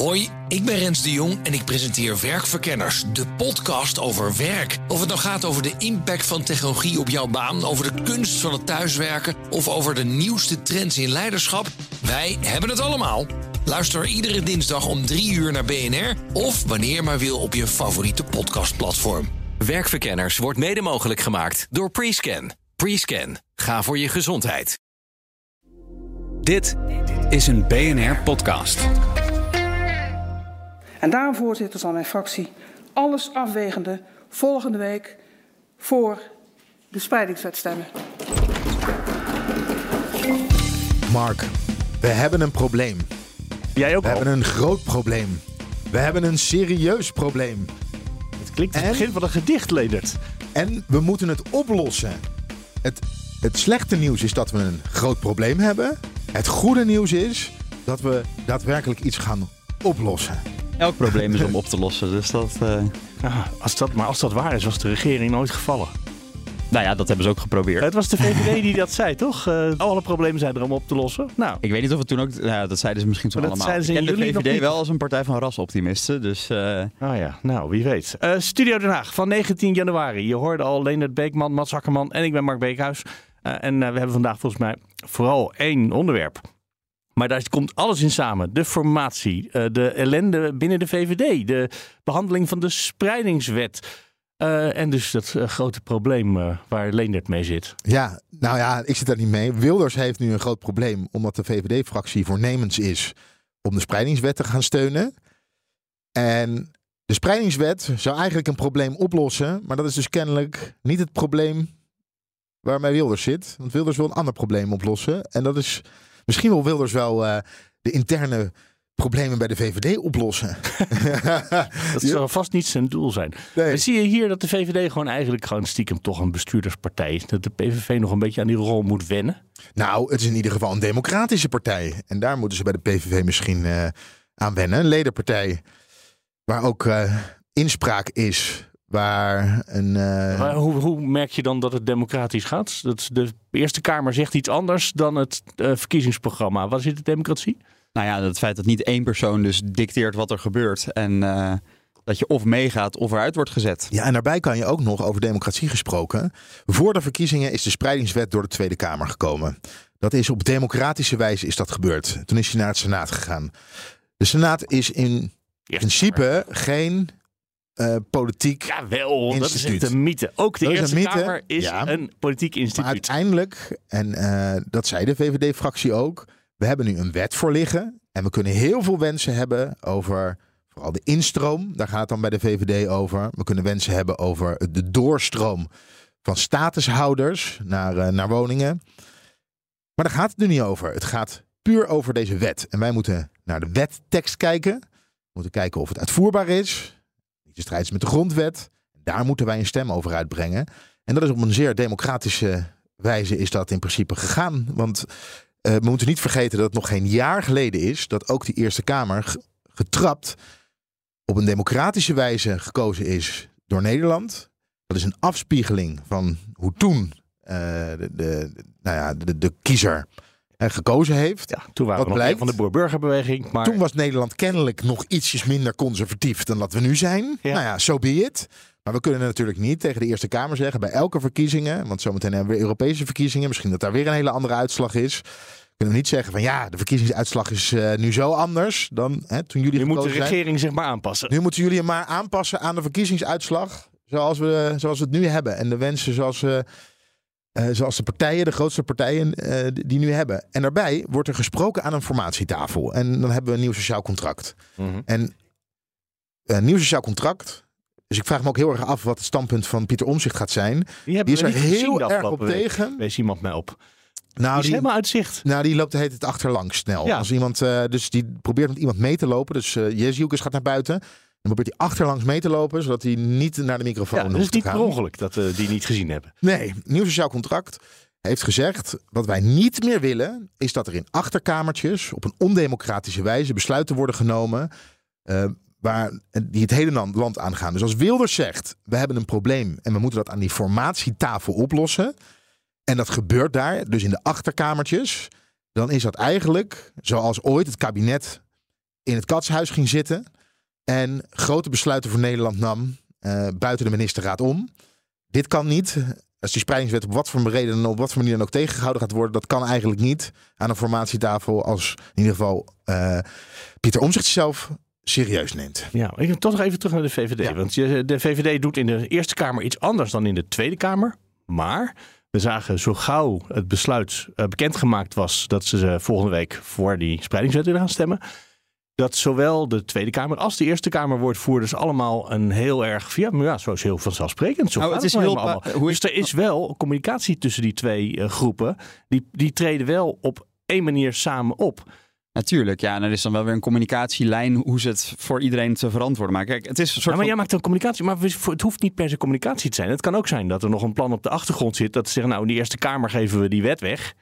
Hoi, ik ben Rens de Jong en ik presenteer Werkverkenners, de podcast over werk. Of het nou gaat over de impact van technologie op jouw baan, over de kunst van het thuiswerken of over de nieuwste trends in leiderschap, wij hebben het allemaal. Luister iedere dinsdag om 3 uur naar BNR of wanneer maar wil op je favoriete podcastplatform. Werkverkenners wordt mede mogelijk gemaakt door Prescan. Prescan, ga voor je gezondheid. Dit is een BNR-podcast. En daarom, voorzitter, zal mijn fractie alles afwegende volgende week voor de spreidingswet stemmen. Mark, we hebben een probleem. Jij ook We al. hebben een groot probleem. We hebben een serieus probleem. Het klinkt als het En? begin van een gedicht, Leendert. En we moeten het oplossen. Het, het slechte nieuws is dat we een groot probleem hebben. Het goede nieuws is dat we daadwerkelijk iets gaan oplossen. Elk probleem is om op te lossen. Dus dat, eh, Ah, als dat, maar als dat waar is, was de regering nooit gevallen. nou ja, dat hebben ze ook geprobeerd. Het was de VVD die dat zei, toch? Eh, alle problemen zijn er om op te lossen. Nou, Ik weet niet of het toen ook... Nou, ja, dat zeiden ze misschien toen dat allemaal. zeiden ze in de VVD wel als een partij van rasoptimisten. Dus eh, oh ja, nou, wie weet. Studio Den Haag van 19 januari. Je hoorde al Leendert Beekman, Mats Akkerman en ik ben Mark Beekhuis. En we hebben vandaag volgens mij vooral één onderwerp. Maar daar komt alles in samen. De formatie, eh, de ellende binnen de VVD, de behandeling van de spreidingswet. eh, en dus dat eh, grote probleem waar Leendert mee zit. Ja, nou ja, ik zit daar niet mee. Wilders heeft nu een groot probleem omdat de VVD-fractie voornemens is om de spreidingswet te gaan steunen. En de spreidingswet zou eigenlijk een probleem oplossen, maar dat is dus kennelijk niet het probleem waarmee Wilders zit. Want Wilders wil een ander probleem oplossen. En dat is misschien wil Wilders wel eh, de interne problemen bij de VVD oplossen. Dat zal vast niet zijn doel zijn. Nee. Dan zie je hier dat de VVD gewoon eigenlijk gewoon stiekem toch een bestuurderspartij is. Dat de PVV nog een beetje aan die rol moet wennen. Nou, het is in ieder geval een democratische partij. En daar moeten ze bij de PVV misschien eh, aan wennen. Een ledenpartij waar ook eh, inspraak is. Waar een. eh, Maar hoe, hoe merk je dan dat het democratisch gaat? Dat de Eerste Kamer zegt iets anders dan het eh, verkiezingsprogramma. Wat is de democratie? nou ja, het feit dat niet één persoon dus dicteert wat er gebeurt. En eh, dat je of meegaat of eruit wordt gezet. Ja, en daarbij kan je ook nog over democratie gesproken. Voor de verkiezingen is de spreidingswet door de Tweede Kamer gekomen. Dat is op democratische wijze is dat gebeurd. Toen is hij naar het Senaat gegaan. De Senaat is in principe geen eh, politiek. Ja, wel. Dat is echt een mythe. Ook de Dat Eerste Kamer is ja. een politiek Maar instituut. uiteindelijk, en eh, dat zei de VVD-fractie ook, we hebben nu een wet voor liggen. En we kunnen heel veel wensen hebben over vooral de instroom. Daar gaat het dan bij de VVD over. We kunnen wensen hebben over de doorstroom van statushouders naar, eh, naar woningen. Maar daar gaat het nu niet over. Het gaat puur over deze wet. En wij moeten naar de wettekst kijken. We moeten kijken of het uitvoerbaar is. In strijd is met de grondwet. Daar moeten wij een stem over uitbrengen. En dat is op een zeer democratische wijze is dat in principe gegaan. Want eh, we moeten niet vergeten dat het nog geen jaar geleden is dat ook die Eerste Kamer ge- getrapt op een democratische wijze gekozen is door Nederland. Dat is een afspiegeling van hoe toen eh, de, de, nou ja, de, de kiezer gekozen heeft. ja, toen waren we nog blijkt? een van de boer-burgerbeweging. Maar Toen was Nederland kennelijk nog ietsjes minder conservatief dan dat we nu zijn. Ja. Nou ja, so be it. Maar we kunnen natuurlijk niet tegen de Eerste Kamer zeggen bij elke verkiezingen. Want zometeen hebben we Europese verkiezingen. Misschien dat daar weer een hele andere uitslag is. Kunnen we niet zeggen van ja, de verkiezingsuitslag is eh, nu zo anders dan hè, toen jullie nu moet de zijn. regering zich maar aanpassen. Nu moeten jullie hem maar aanpassen aan de verkiezingsuitslag zoals we, zoals we het nu hebben. En de wensen zoals, eh, eh, zoals de partijen, de grootste partijen, eh, die- nu hebben. En daarbij wordt er gesproken aan een formatietafel. En dan hebben we een nieuw sociaal contract. Mhm. En een nieuw sociaal contract. Dus ik vraag me ook heel erg af wat het standpunt van Pieter Omzicht gaat zijn. Die Die is er heel erg op week. tegen. Wees iemand mij op. Die Nou, is die, helemaal uit zicht. nou, die loopt heet het achterlangs snel. Ja. Als iemand, eh, dus die probeert met iemand mee te lopen. Dus eh Jezielkes gaat naar buiten. Dan probeert hij achterlangs mee te lopen, zodat hij niet naar de microfoon Ja, is hoeft te niet per gaan. ongeluk dat we die niet gezien hebben. Nee, nieuw sociaal contract heeft gezegd... wat wij niet meer willen, is dat er in achterkamertjes... op een ondemocratische wijze besluiten worden genomen... eh, waar, die het hele land- land aangaan. Dus als Wilders zegt, we hebben een probleem... en we moeten dat aan die formatietafel oplossen... en dat gebeurt daar, dus in de achterkamertjes... dan is dat eigenlijk, zoals ooit het kabinet in het katshuis ging zitten en grote besluiten voor Nederland nam uh, buiten de ministerraad om. Dit kan niet. Als die spreidingswet op wat voor reden en op wat voor manier dan ook tegengehouden gaat worden, dat kan eigenlijk niet aan een formatietafel als in ieder geval uh, Pieter Omzicht zelf serieus neemt. Ja, ik toch nog even terug naar de VVD. Ja. Want de VVD doet in de Eerste Kamer iets anders dan in de Tweede Kamer. Maar we zagen zo gauw het besluit uh, bekendgemaakt was dat ze volgende week voor die spreidingswet willen gaan stemmen dat zowel de Tweede Kamer als de Eerste Kamer woordvoerders allemaal een heel erg, ja, maar ja, zo is heel vanzelfsprekend. Zo nou, het is heel, allemaal. Hoe dus er is wel communicatie tussen die twee uh, groepen. Die, die treden wel op één manier samen op. Natuurlijk, ja. En er is dan wel weer een communicatielijn hoe ze het voor iedereen te verantwoorden maken. Kijk, het is een soort ja, maar jij maakt een communicatie, maar het hoeft niet per se communicatie te zijn. Het kan ook zijn dat er nog een plan op de achtergrond zit. Dat ze zeggen, nou, in de Eerste Kamer geven we die wet weg.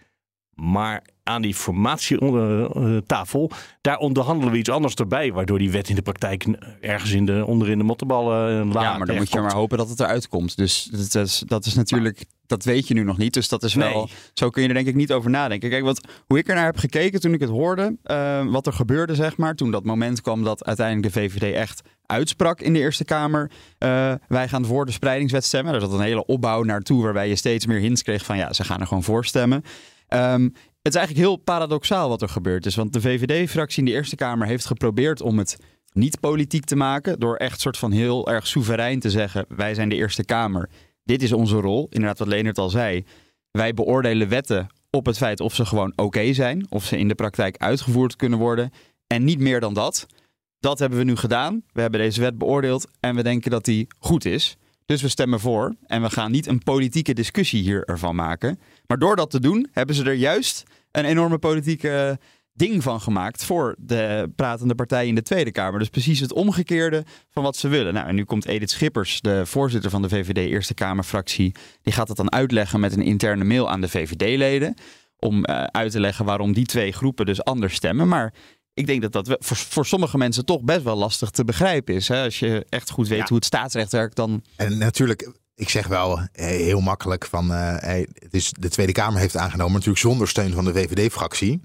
Maar aan die formatietafel, daar onderhandelen we iets anders erbij. Waardoor die wet in de praktijk ergens in de, onderin de mottenballen Ja, maar dan moet je maar hopen dat het eruit komt. Dus dat is, dat is natuurlijk, dat weet je nu nog niet. Dus dat is wel, zo kun je er denk ik niet over nadenken. Kijk, wat, hoe ik er naar heb gekeken toen ik het hoorde, uh, wat er gebeurde zeg maar. Toen dat moment kwam dat uiteindelijk de VVD echt uitsprak in de Eerste Kamer. Uh, wij gaan voor de spreidingswet stemmen. Er zat een hele opbouw naartoe waarbij je steeds meer hints kreeg van ja, ze gaan er gewoon voor stemmen. Um, het is eigenlijk heel paradoxaal wat er gebeurd is. Want de VVD-fractie in de Eerste Kamer heeft geprobeerd om het niet politiek te maken. Door echt soort van heel erg soeverein te zeggen: wij zijn de Eerste Kamer. Dit is onze rol. Inderdaad, wat Leonard al zei. Wij beoordelen wetten op het feit of ze gewoon oké zijn. Of ze in de praktijk uitgevoerd kunnen worden. En niet meer dan dat. Dat hebben we nu gedaan. We hebben deze wet beoordeeld en we denken dat die goed is. Dus we stemmen voor en we gaan niet een politieke discussie hier ervan maken. Maar door dat te doen, hebben ze er juist een enorme politieke ding van gemaakt voor de pratende partij in de Tweede Kamer. Dus precies het omgekeerde van wat ze willen. Nou, en nu komt Edith Schippers, de voorzitter van de VVD Eerste Kamerfractie, die gaat dat dan uitleggen met een interne mail aan de VVD-leden. Om uh, uit te leggen waarom die twee groepen dus anders stemmen. Maar ik denk dat dat voor, voor sommige mensen toch best wel lastig te begrijpen is. Hè? Als je echt goed weet hoe het staatsrecht werkt, dan. En natuurlijk, ik zeg wel eh, heel makkelijk van. Uh, het is, de Tweede Kamer heeft aangenomen, natuurlijk zonder steun van de VVD-fractie.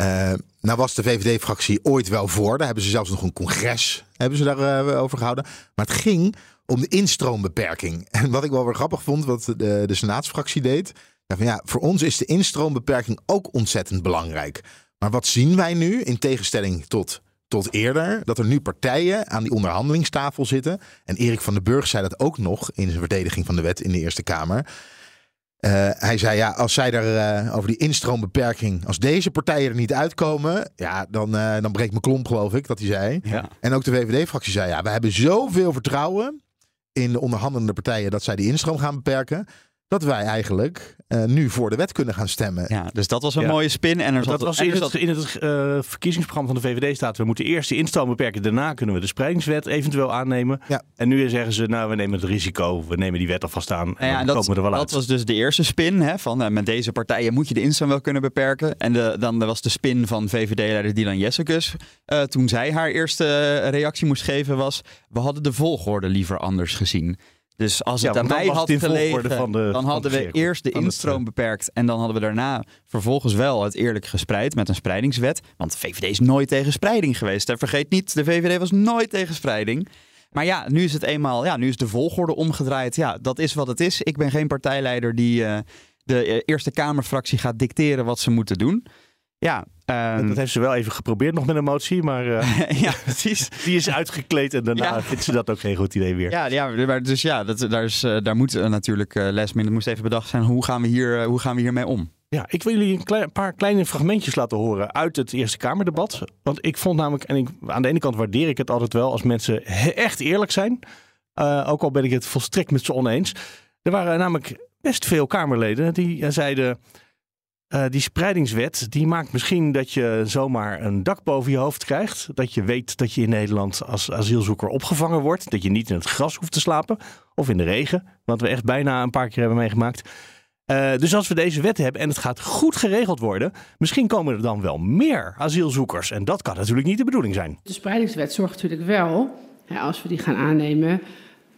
Uh, nou was de VVD-fractie ooit wel voor. Daar hebben ze zelfs nog een congres hebben ze daarover over gehouden. Maar het ging om de instroombeperking. En wat ik wel weer grappig vond, wat de, de Senaatsfractie deed. Van ja, voor ons is de instroombeperking ook ontzettend belangrijk. Maar wat zien wij nu, in tegenstelling tot, tot eerder, dat er nu partijen aan die onderhandelingstafel zitten. En Erik van den Burg zei dat ook nog in zijn verdediging van de wet in de Eerste Kamer. Uh, hij zei ja, als zij er uh, over die instroombeperking, als deze partijen er niet uitkomen, ja, dan, uh, dan breekt mijn klomp, geloof ik, dat hij zei. Ja. En ook de VVD-fractie zei ja, we hebben zoveel vertrouwen in de onderhandelende partijen dat zij die instroom gaan beperken dat wij eigenlijk uh, nu voor de wet kunnen gaan stemmen. Ja, dus dat was een mooie spin. En er dat was in het, in het uh, verkiezingsprogramma van de VVD staat... we moeten eerst de instroom beperken, daarna kunnen we de spreidingswet eventueel aannemen. Ja. En nu zeggen ze, nou, we nemen het risico, we nemen die wet alvast aan en ja, dan komen we er wel dat uit. Dat was dus de eerste spin, hè, van uh, met deze partijen moet je de instroom wel kunnen beperken. En de, dan was de spin van VVD-leider Dylan Jessicus. toen zij haar eerste reactie moest geven was... we hadden de volgorde liever anders gezien. Dus als het aan mij had gelegen, dan hadden we eerst de instroom beperkt. En dan hadden we daarna vervolgens wel het eerlijk gespreid met een spreidingswet. Want de VVD is nooit tegen spreiding geweest. Vergeet niet, de VVD was nooit tegen spreiding. Maar ja, nu is het eenmaal, ja, nu is de volgorde omgedraaid. Ja, dat is wat het is. Ik ben geen partijleider die uh, de Eerste Kamerfractie gaat dicteren wat ze moeten doen. Ja, Um, dat heeft ze wel even geprobeerd nog met een motie, maar uh, ja, precies. die is uitgekleed en daarna ja. vindt ze dat ook geen goed idee meer. Ja, ja dus ja, dat, daar, is, uh, daar moet uh, natuurlijk les mee. moest even bedacht zijn, hoe gaan we, hier, hoe gaan we hiermee om? Ja, ik wil jullie een klein, paar kleine fragmentjes laten horen uit het Eerste Kamerdebat. Want ik vond namelijk, en ik, aan de ene kant waardeer ik het altijd wel als mensen echt eerlijk zijn. ook al ben ik het volstrekt met ze oneens. Er waren namelijk best veel Kamerleden die zeiden... Uh, die spreidingswet die maakt misschien dat je zomaar een dak boven je hoofd krijgt. Dat je weet dat je in Nederland als asielzoeker opgevangen wordt. Dat je niet in het gras hoeft te slapen of in de regen. Wat we echt bijna een paar keer hebben meegemaakt. Uh, dus als we deze wet hebben en het gaat goed geregeld worden, misschien komen er dan wel meer asielzoekers. En dat kan natuurlijk niet de bedoeling zijn. De spreidingswet zorgt natuurlijk wel, als we die gaan aannemen,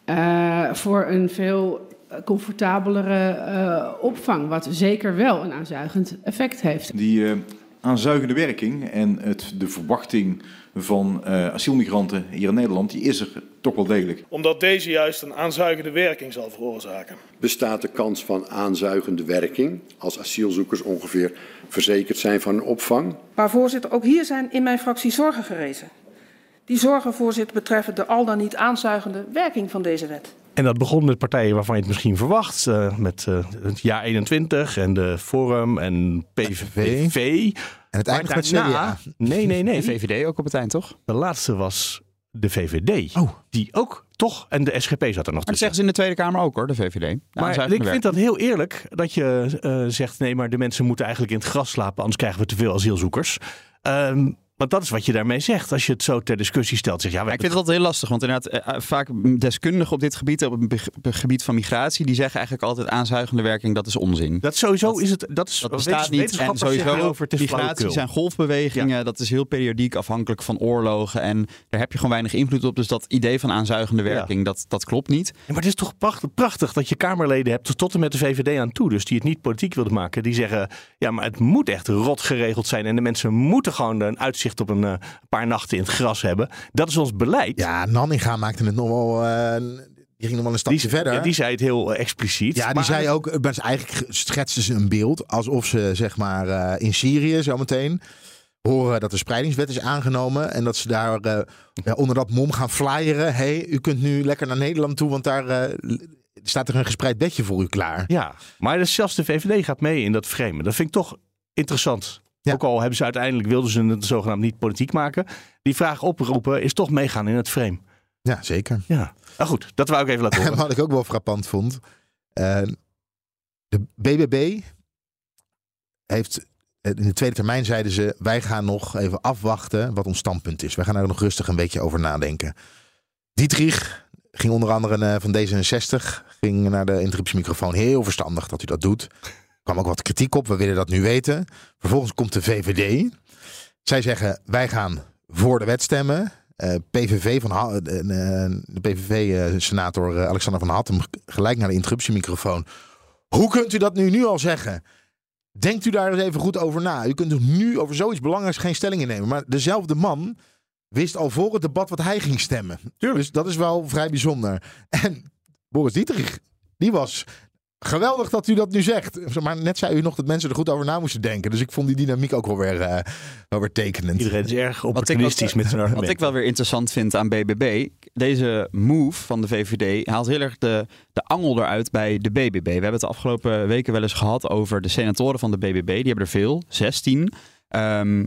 uh, voor een veel comfortabelere uh, opvang. Wat zeker wel een aanzuigend effect heeft. Die uh, aanzuigende werking en het, de verwachting van uh, asielmigranten hier in Nederland, die is er toch wel degelijk. Omdat deze juist een aanzuigende werking zal veroorzaken. Bestaat de kans van aanzuigende werking als asielzoekers ongeveer verzekerd zijn van opvang? Maar voorzitter, ook hier zijn in mijn fractie zorgen gerezen. Die zorgen, voorzitter, betreffen de al dan niet aanzuigende werking van deze wet. En dat begon met partijen waarvan je het misschien verwacht. Uh, met uh, het jaar 21 en de Forum en PVV. En het eindigt met CDA. Nee, nee, nee. De VVD ook op het eind, toch? De laatste was de VVD. Oh. Die ook, toch? En de SGP zat er nog Maar dat tussen. zeggen ze in de Tweede Kamer ook, hoor, de VVD. De Maar ik vind dat heel eerlijk dat je eh, zegt: nee, maar de mensen moeten eigenlijk in het gras slapen, anders krijgen we te veel asielzoekers. Ehm, want dat is wat je daarmee zegt. Als je het zo ter discussie stelt, zeg ja, ik vind het altijd heel lastig, want inderdaad, eh, vaak deskundigen op dit gebied, op het gebied van migratie, die zeggen eigenlijk altijd aanzuigende werking, dat is onzin. dat sowieso is het. Dat is Dat bestaat niet. En sowieso, over, migratie zijn golfbewegingen. Dat is heel periodiek afhankelijk van oorlogen. En daar heb je gewoon weinig invloed op. Dus dat idee van aanzuigende werking, dat, dat klopt niet. Ja, maar het is toch prachtig, prachtig dat je Kamerleden hebt, tot en met de VVD aan toe, dus die het niet politiek wilden maken. Die zeggen, ja, maar het moet echt rot geregeld zijn en de mensen moeten gewoon een uitzicht op een eh, paar nachten in het gras hebben. Dat is ons beleid. Ja, Nanninga maakte het nog wel... eh, die ging nog wel een stapje die, verder. ja, die zei het heel eh, expliciet. Ja, die Maar- zei ook, eigenlijk schetste ze een beeld alsof ze zeg maar in Syrië zometeen horen dat de spreidingswet is aangenomen en dat ze daar ja, onder dat mom gaan flyeren. hey, u kunt nu lekker naar Nederland toe, want daar staat er een gespreid bedje voor u klaar. Ja, maar zelfs de VVD gaat mee in dat framen. Dat vind ik toch interessant. Ja. Ook al hebben ze uiteindelijk, wilden ze het zogenaamd niet politiek maken. Die vraag oproepen is toch meegaan in het frame. Ja, zeker. Ja, nou goed, dat wou ik even laten En horen. wat ik ook wel frappant vond, eh, de BBB heeft eh, in de tweede termijn zeiden ze: wij gaan nog even afwachten wat ons standpunt is. Wij gaan er nog rustig een beetje over nadenken. Dietrich ging onder andere eh, van D66 ging naar de interruptiemicrofoon. Heel verstandig dat u dat doet. Kwam ook wat kritiek op. We willen dat nu weten. Vervolgens komt de VVD. Zij zeggen: wij gaan voor de wet stemmen. Eh, PVV van eh, eh, de PVV-senator eh, Alexander van Hattem gelijk naar de interruptiemicrofoon. Hoe kunt u dat nu, nu al zeggen? Denkt u daar eens even goed over na. U kunt nu over zoiets belangrijks geen stelling innemen. Maar dezelfde man wist al voor het debat wat hij ging stemmen. Dus dat is wel vrij bijzonder. En Boris Dietrich, die was geweldig dat u dat nu zegt. Maar net zei u nog dat mensen er goed over na moesten denken. Dus ik vond die dynamiek ook wel weer, eh, wel weer tekenend. Iedereen is erg opportunistisch met zijn argument. wat ik wel weer interessant vind aan BBB, deze move van de VVD haalt heel erg de, de angel eruit bij de BBB. We hebben het de afgelopen weken wel eens gehad over de senatoren van de BBB. Die hebben er veel, 16. Ehm,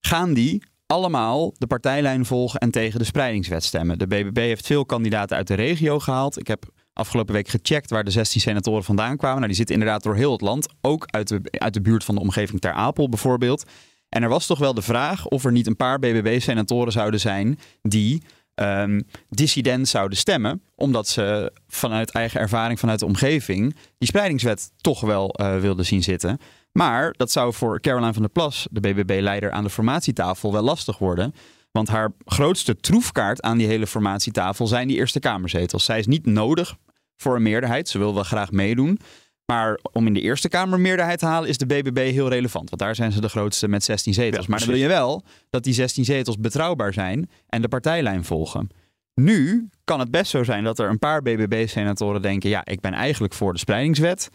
gaan die allemaal de partijlijn volgen en tegen de spreidingswet stemmen? De BBB heeft veel kandidaten uit de regio gehaald. Ik heb afgelopen week gecheckt waar de 16 senatoren vandaan kwamen. Nou, die zitten inderdaad door heel het land. Ook uit de, uit de buurt van de omgeving Ter Apel bijvoorbeeld. En er was toch wel de vraag of er niet een paar BBB-senatoren zouden zijn die ehm, dissident zouden stemmen. Omdat ze vanuit eigen ervaring, vanuit de omgeving, die spreidingswet toch wel eh, wilden zien zitten. Maar dat zou voor Caroline van der Plas, de BBB-leider aan de formatietafel, wel lastig worden. Want haar grootste troefkaart aan die hele formatietafel zijn die Eerste Kamerzetels. Zij is niet nodig voor een meerderheid. Ze wil wel graag meedoen. Maar om in de Eerste Kamer meerderheid te halen is de BBB heel relevant. Want daar zijn ze de grootste met 16 zetels. Ja, maar dan wil je wel dat die 16 zetels betrouwbaar zijn en de partijlijn volgen. Nu kan het best zo zijn dat er een paar BBB-senatoren denken... ja, ik ben eigenlijk voor de spreidingswet.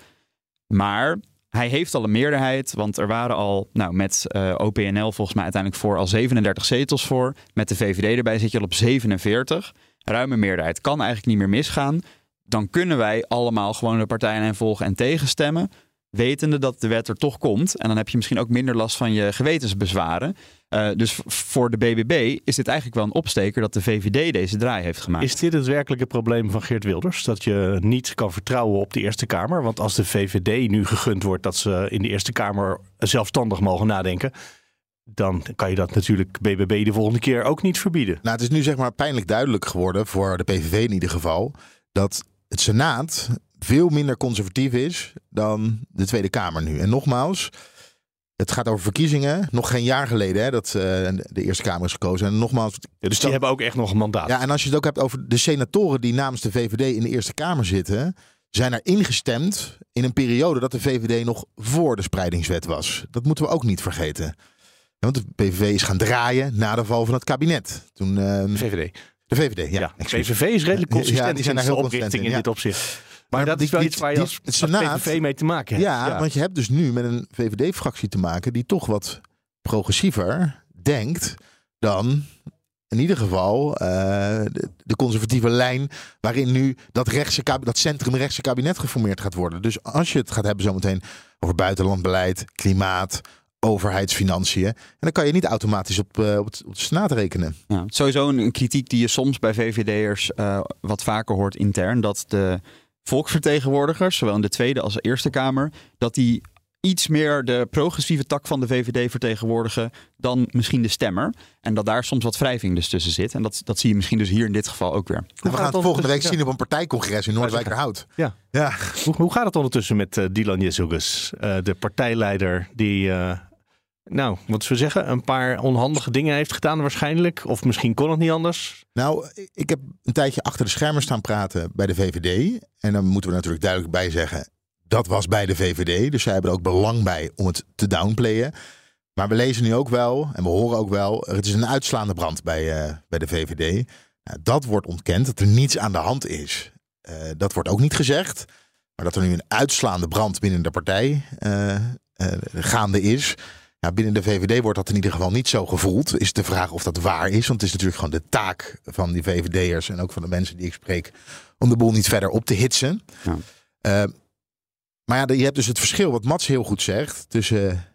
Maar hij heeft al een meerderheid, want er waren al nou, met eh, OPNL volgens mij uiteindelijk voor al 37 zetels voor. Met de VVD erbij zit je al op 47. Ruime meerderheid kan eigenlijk niet meer misgaan. Dan kunnen wij allemaal gewoon de partijlijn volgen en tegenstemmen. Wetende dat de wet er toch komt. En dan heb je misschien ook minder last van je gewetensbezwaren. Eh, dus voor de BBB is dit eigenlijk wel een opsteker dat de VVD deze draai heeft gemaakt. Is dit het werkelijke probleem van Geert Wilders? Dat je niet kan vertrouwen op de Eerste Kamer? Want als de VVD nu gegund wordt dat ze in de Eerste Kamer zelfstandig mogen nadenken, dan kan je dat natuurlijk BBB de volgende keer ook niet verbieden. Nou, het is nu zeg maar pijnlijk duidelijk geworden, voor de PVV in ieder geval, dat het Senaat veel minder conservatief is dan de Tweede Kamer nu. En nogmaals, het gaat over verkiezingen. Nog geen jaar geleden hè, dat eh, de Eerste Kamer is gekozen. En nogmaals, Ja, dus die hebben ook echt nog een mandaat. ja, en als je het ook hebt over de senatoren die namens de VVD in de Eerste Kamer zitten, zijn er ingestemd in een periode dat de VVD nog voor de spreidingswet was. Dat moeten we ook niet vergeten. Want de PVV is gaan draaien na de val van het kabinet. Toen, ehm, VVD. De VVD, ja. Ja. PVV is redelijk Ja, consistent die zijn in daar heel oprichting in, in ja. dit opzicht. Maar, Maar dat die- is wel iets waar je die- als, PVV mee te maken hebt. Ja, want je hebt dus nu met een VVD-fractie te maken die toch wat progressiever denkt dan in ieder geval eh, de, de conservatieve lijn waarin nu dat, rechtse, dat centrumrechtse kabinet geformeerd gaat worden. Dus als je het gaat hebben zometeen over buitenlandbeleid, klimaat, overheidsfinanciën, en dan kan je niet automatisch op, eh, op, het, op de Senaat rekenen. Ja, sowieso een, een kritiek die je soms bij VVD'ers eh, wat vaker hoort intern. Dat de volksvertegenwoordigers, zowel in de Tweede als de Eerste Kamer, dat die iets meer de progressieve tak van de VVD vertegenwoordigen dan misschien de stemmer. En dat daar soms wat wrijving dus tussen zit. En dat, dat zie je misschien dus hier in dit geval ook weer. En we gaan het volgende week zien op een partijcongres in Noordwijkerhout. Ja. Ja. Hoe, hoe gaat het ondertussen met eh, Dylan Jezogus, eh, de partijleider die, eh, nou, wat we zeggen, een paar onhandige dingen heeft gedaan waarschijnlijk. Of misschien kon het niet anders. Nou, ik heb een tijdje achter de schermen staan praten bij de VVD. En dan moeten we natuurlijk duidelijk bij zeggen, dat was bij de VVD. Dus zij hebben er ook belang bij om het te downplayen. Maar we lezen nu ook wel, en we horen ook wel, het is een uitslaande brand bij, eh, bij de VVD. Nou, dat wordt ontkend, dat er niets aan de hand is. Eh, dat wordt ook niet gezegd. Maar dat er nu een uitslaande brand binnen de partij eh, gaande is. Nou, binnen de VVD wordt dat in ieder geval niet zo gevoeld. Is de vraag of dat waar is. Want het is natuurlijk gewoon de taak van die VVD'ers en ook van de mensen die ik spreek. om de boel niet verder op te hitsen. Ja. Eh, maar ja, je hebt dus het verschil, wat Mats heel goed zegt. tussen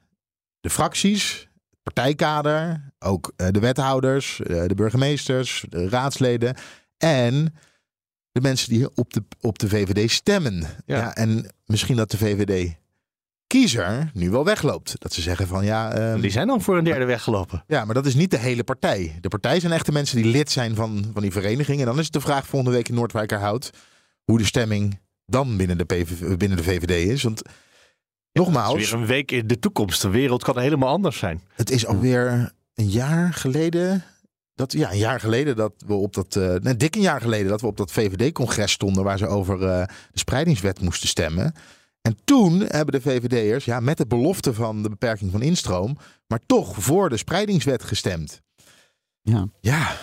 de fracties, het partijkader, ook eh, de wethouders, eh, de burgemeesters, de raadsleden. en de mensen die op de, op de VVD stemmen. Ja. en misschien dat de VVD kiezer nu wel wegloopt. Dat ze zeggen van ja. ehm, Die zijn dan voor een derde weggelopen. ja, maar dat is niet de hele partij. De partij zijn echt de mensen die lid zijn van, van die vereniging. En dan is het de vraag volgende week in Noordwijkerhout hoe de stemming dan binnen de, PVV, binnen de VVD is. Want nogmaals, is weer een week in de toekomst. De wereld kan helemaal anders zijn. het is alweer een jaar geleden. Dat, ja, een jaar geleden dat we op dat. eh nee, dik een jaar geleden dat we op dat VVD-congres stonden. waar ze over eh, de spreidingswet moesten stemmen. En toen hebben de VVD'ers, ja, met de belofte van de beperking van instroom. maar toch voor de spreidingswet gestemd. Ja. Ja,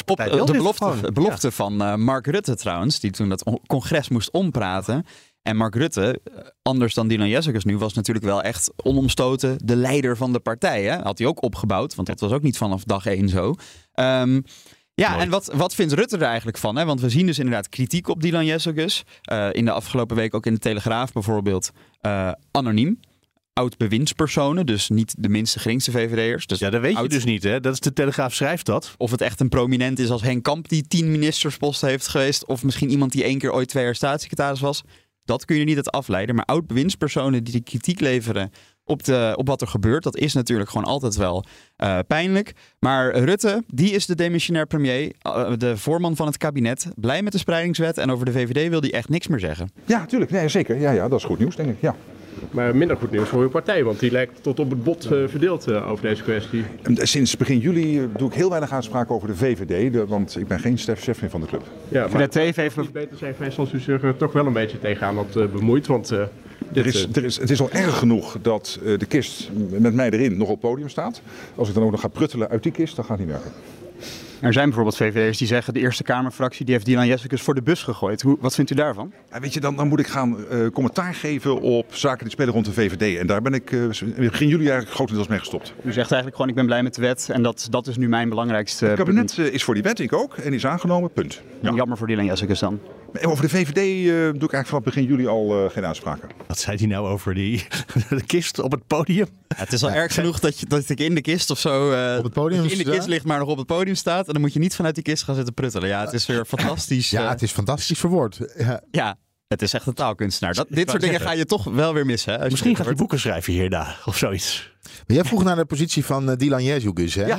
Op partij eh, wil de dit belofte, belofte van eh, Mark Rutte trouwens, die toen dat on- congres moest ompraten. En Mark Rutte, eh, anders dan Dylan Jezekus nu, was natuurlijk wel echt onomstoten de leider van de partij. Hè? Had hij ook opgebouwd, want dat was ook niet vanaf dag één zo. Ehm, ja, Mooi. en wat, wat vindt Rutte er eigenlijk van? Hè? Want we zien dus inderdaad kritiek op Dylan Jezekus. Eh, in de afgelopen week ook in de Telegraaf bijvoorbeeld eh, anoniem. Oud-bewindspersonen, dus niet de minste geringste VVD'ers. Dus Ja, dat weet je dus niet. Hè? Dat is de Telegraaf schrijft dat. of het echt een prominent is als Henk Kamp die tien ministersposten heeft geweest. Of misschien iemand die één keer ooit twee jaar staatssecretaris was. Dat kun je niet uit afleiden. Maar oud-bewindspersonen die de kritiek leveren op, de, op wat er gebeurt. Dat is natuurlijk gewoon altijd wel eh, pijnlijk. Maar Rutte, die is de demissionair premier. eh, de voorman van het kabinet. Blij met de spreidingswet. En over de VVD wil hij echt niks meer zeggen. Ja, tuurlijk. Nee, zeker. Ja, ja, dat is goed nieuws, denk ik. Ja. Maar minder goed nieuws voor uw partij, want die lijkt tot op het bot eh, verdeeld eh, over deze kwestie. En Sinds begin juli eh, doe ik heel weinig aanspraak over de VVD, de- want ik ben geen chef meer van de club. Ja, maar- twee heeft niet beter zijn geweest als u zich er toch wel een beetje tegenaan had eh, bemoeid, want eh, Er is, er is, het is al erg genoeg dat eh, de kist met mij erin nog op het podium staat. Als ik dan ook nog ga pruttelen uit die kist, dan gaat het niet werken. Er zijn bijvoorbeeld VVD'ers die zeggen de Eerste Kamerfractie die heeft Dylan Jessicus voor de bus gegooid. Hoe, wat vindt u daarvan? Ja, weet je, dan, dan moet ik gaan eh, commentaar geven op zaken die spelen rond de VVD. En daar ben ik eh, begin juli eigenlijk grotendeels mee gestopt. U zegt eigenlijk gewoon ik ben blij met de wet en dat, dat is nu mijn belangrijkste Het kabinet eh, is voor die wet, ik ook, en die is aangenomen, punt. Jammer voor Dylan Jessicus dan. Over de VVD eh, doe ik eigenlijk vanaf begin juli al eh, geen uitspraken. Wat zei hij nou over die de kist op het podium? het is al erg genoeg dat, je, dat ik in de kist of zo. eh, Op het podium in de kist ligt, maar nog op het podium staat. En dan moet je niet vanuit die kist gaan zitten pruttelen. Ja, het is weer fantastisch. ja eh, het is fantastisch verwoord. Ja. ja, het is echt een taalkunstenaar. Dat, dit soort dingen zeggen. ga je toch wel weer missen. Hè, als je Misschien gaat hij boeken schrijven hierna of zoiets. Maar jij vroeg naar de positie van eh, Dylan Jezus, hè? Ja.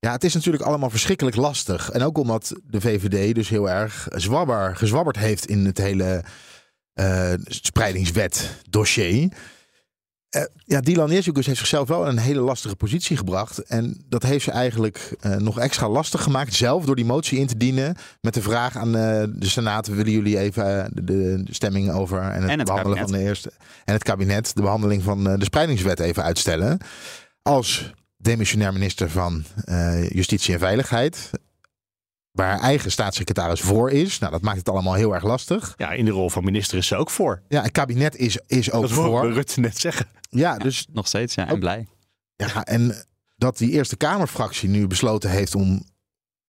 Ja, het is natuurlijk allemaal verschrikkelijk lastig. En ook omdat de VVD dus heel erg zwabber, gezwabberd heeft in het hele eh spreidingswet dossier. Eh, ja, Dylan Jezus heeft zichzelf wel in een hele lastige positie gebracht. En dat heeft ze eigenlijk eh, nog extra lastig gemaakt. Zelf door die motie in te dienen. Met de vraag aan eh, de Senaat: willen jullie even de, de stemming over. En het, En het behandelen kabinet. van de eerste. En het kabinet de behandeling van de spreidingswet even uitstellen. Als demissionair minister van Justitie en Veiligheid. Waar haar eigen staatssecretaris voor is. Nou, dat maakt het allemaal heel erg lastig. Ja, in de rol van minister is ze ook voor. Ja, het kabinet is, is ook Dat voor. hoorde Rutte net zeggen. Ja, dus Nog steeds, ja. En blij. Ja, en dat die Eerste Kamerfractie nu besloten heeft om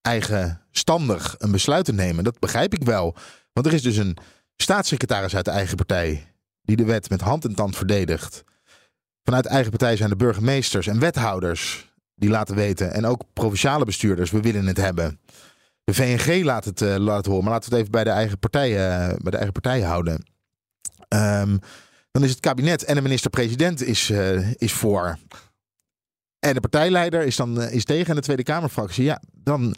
eigenstandig een besluit te nemen, dat begrijp ik wel. Want er is dus een staatssecretaris uit de eigen partij die de wet met hand en tand verdedigt. Vanuit de eigen partij zijn de burgemeesters en wethouders die laten weten, en ook provinciale bestuurders, we willen het hebben. De VNG laat het, laat het horen, maar laten we het even bij de eigen partij, eh, bij de eigen partij houden. Ehm, dan is het kabinet en de minister-president is, eh, is voor. En de partijleider is dan is tegen en de Tweede Kamerfractie. Ja, dan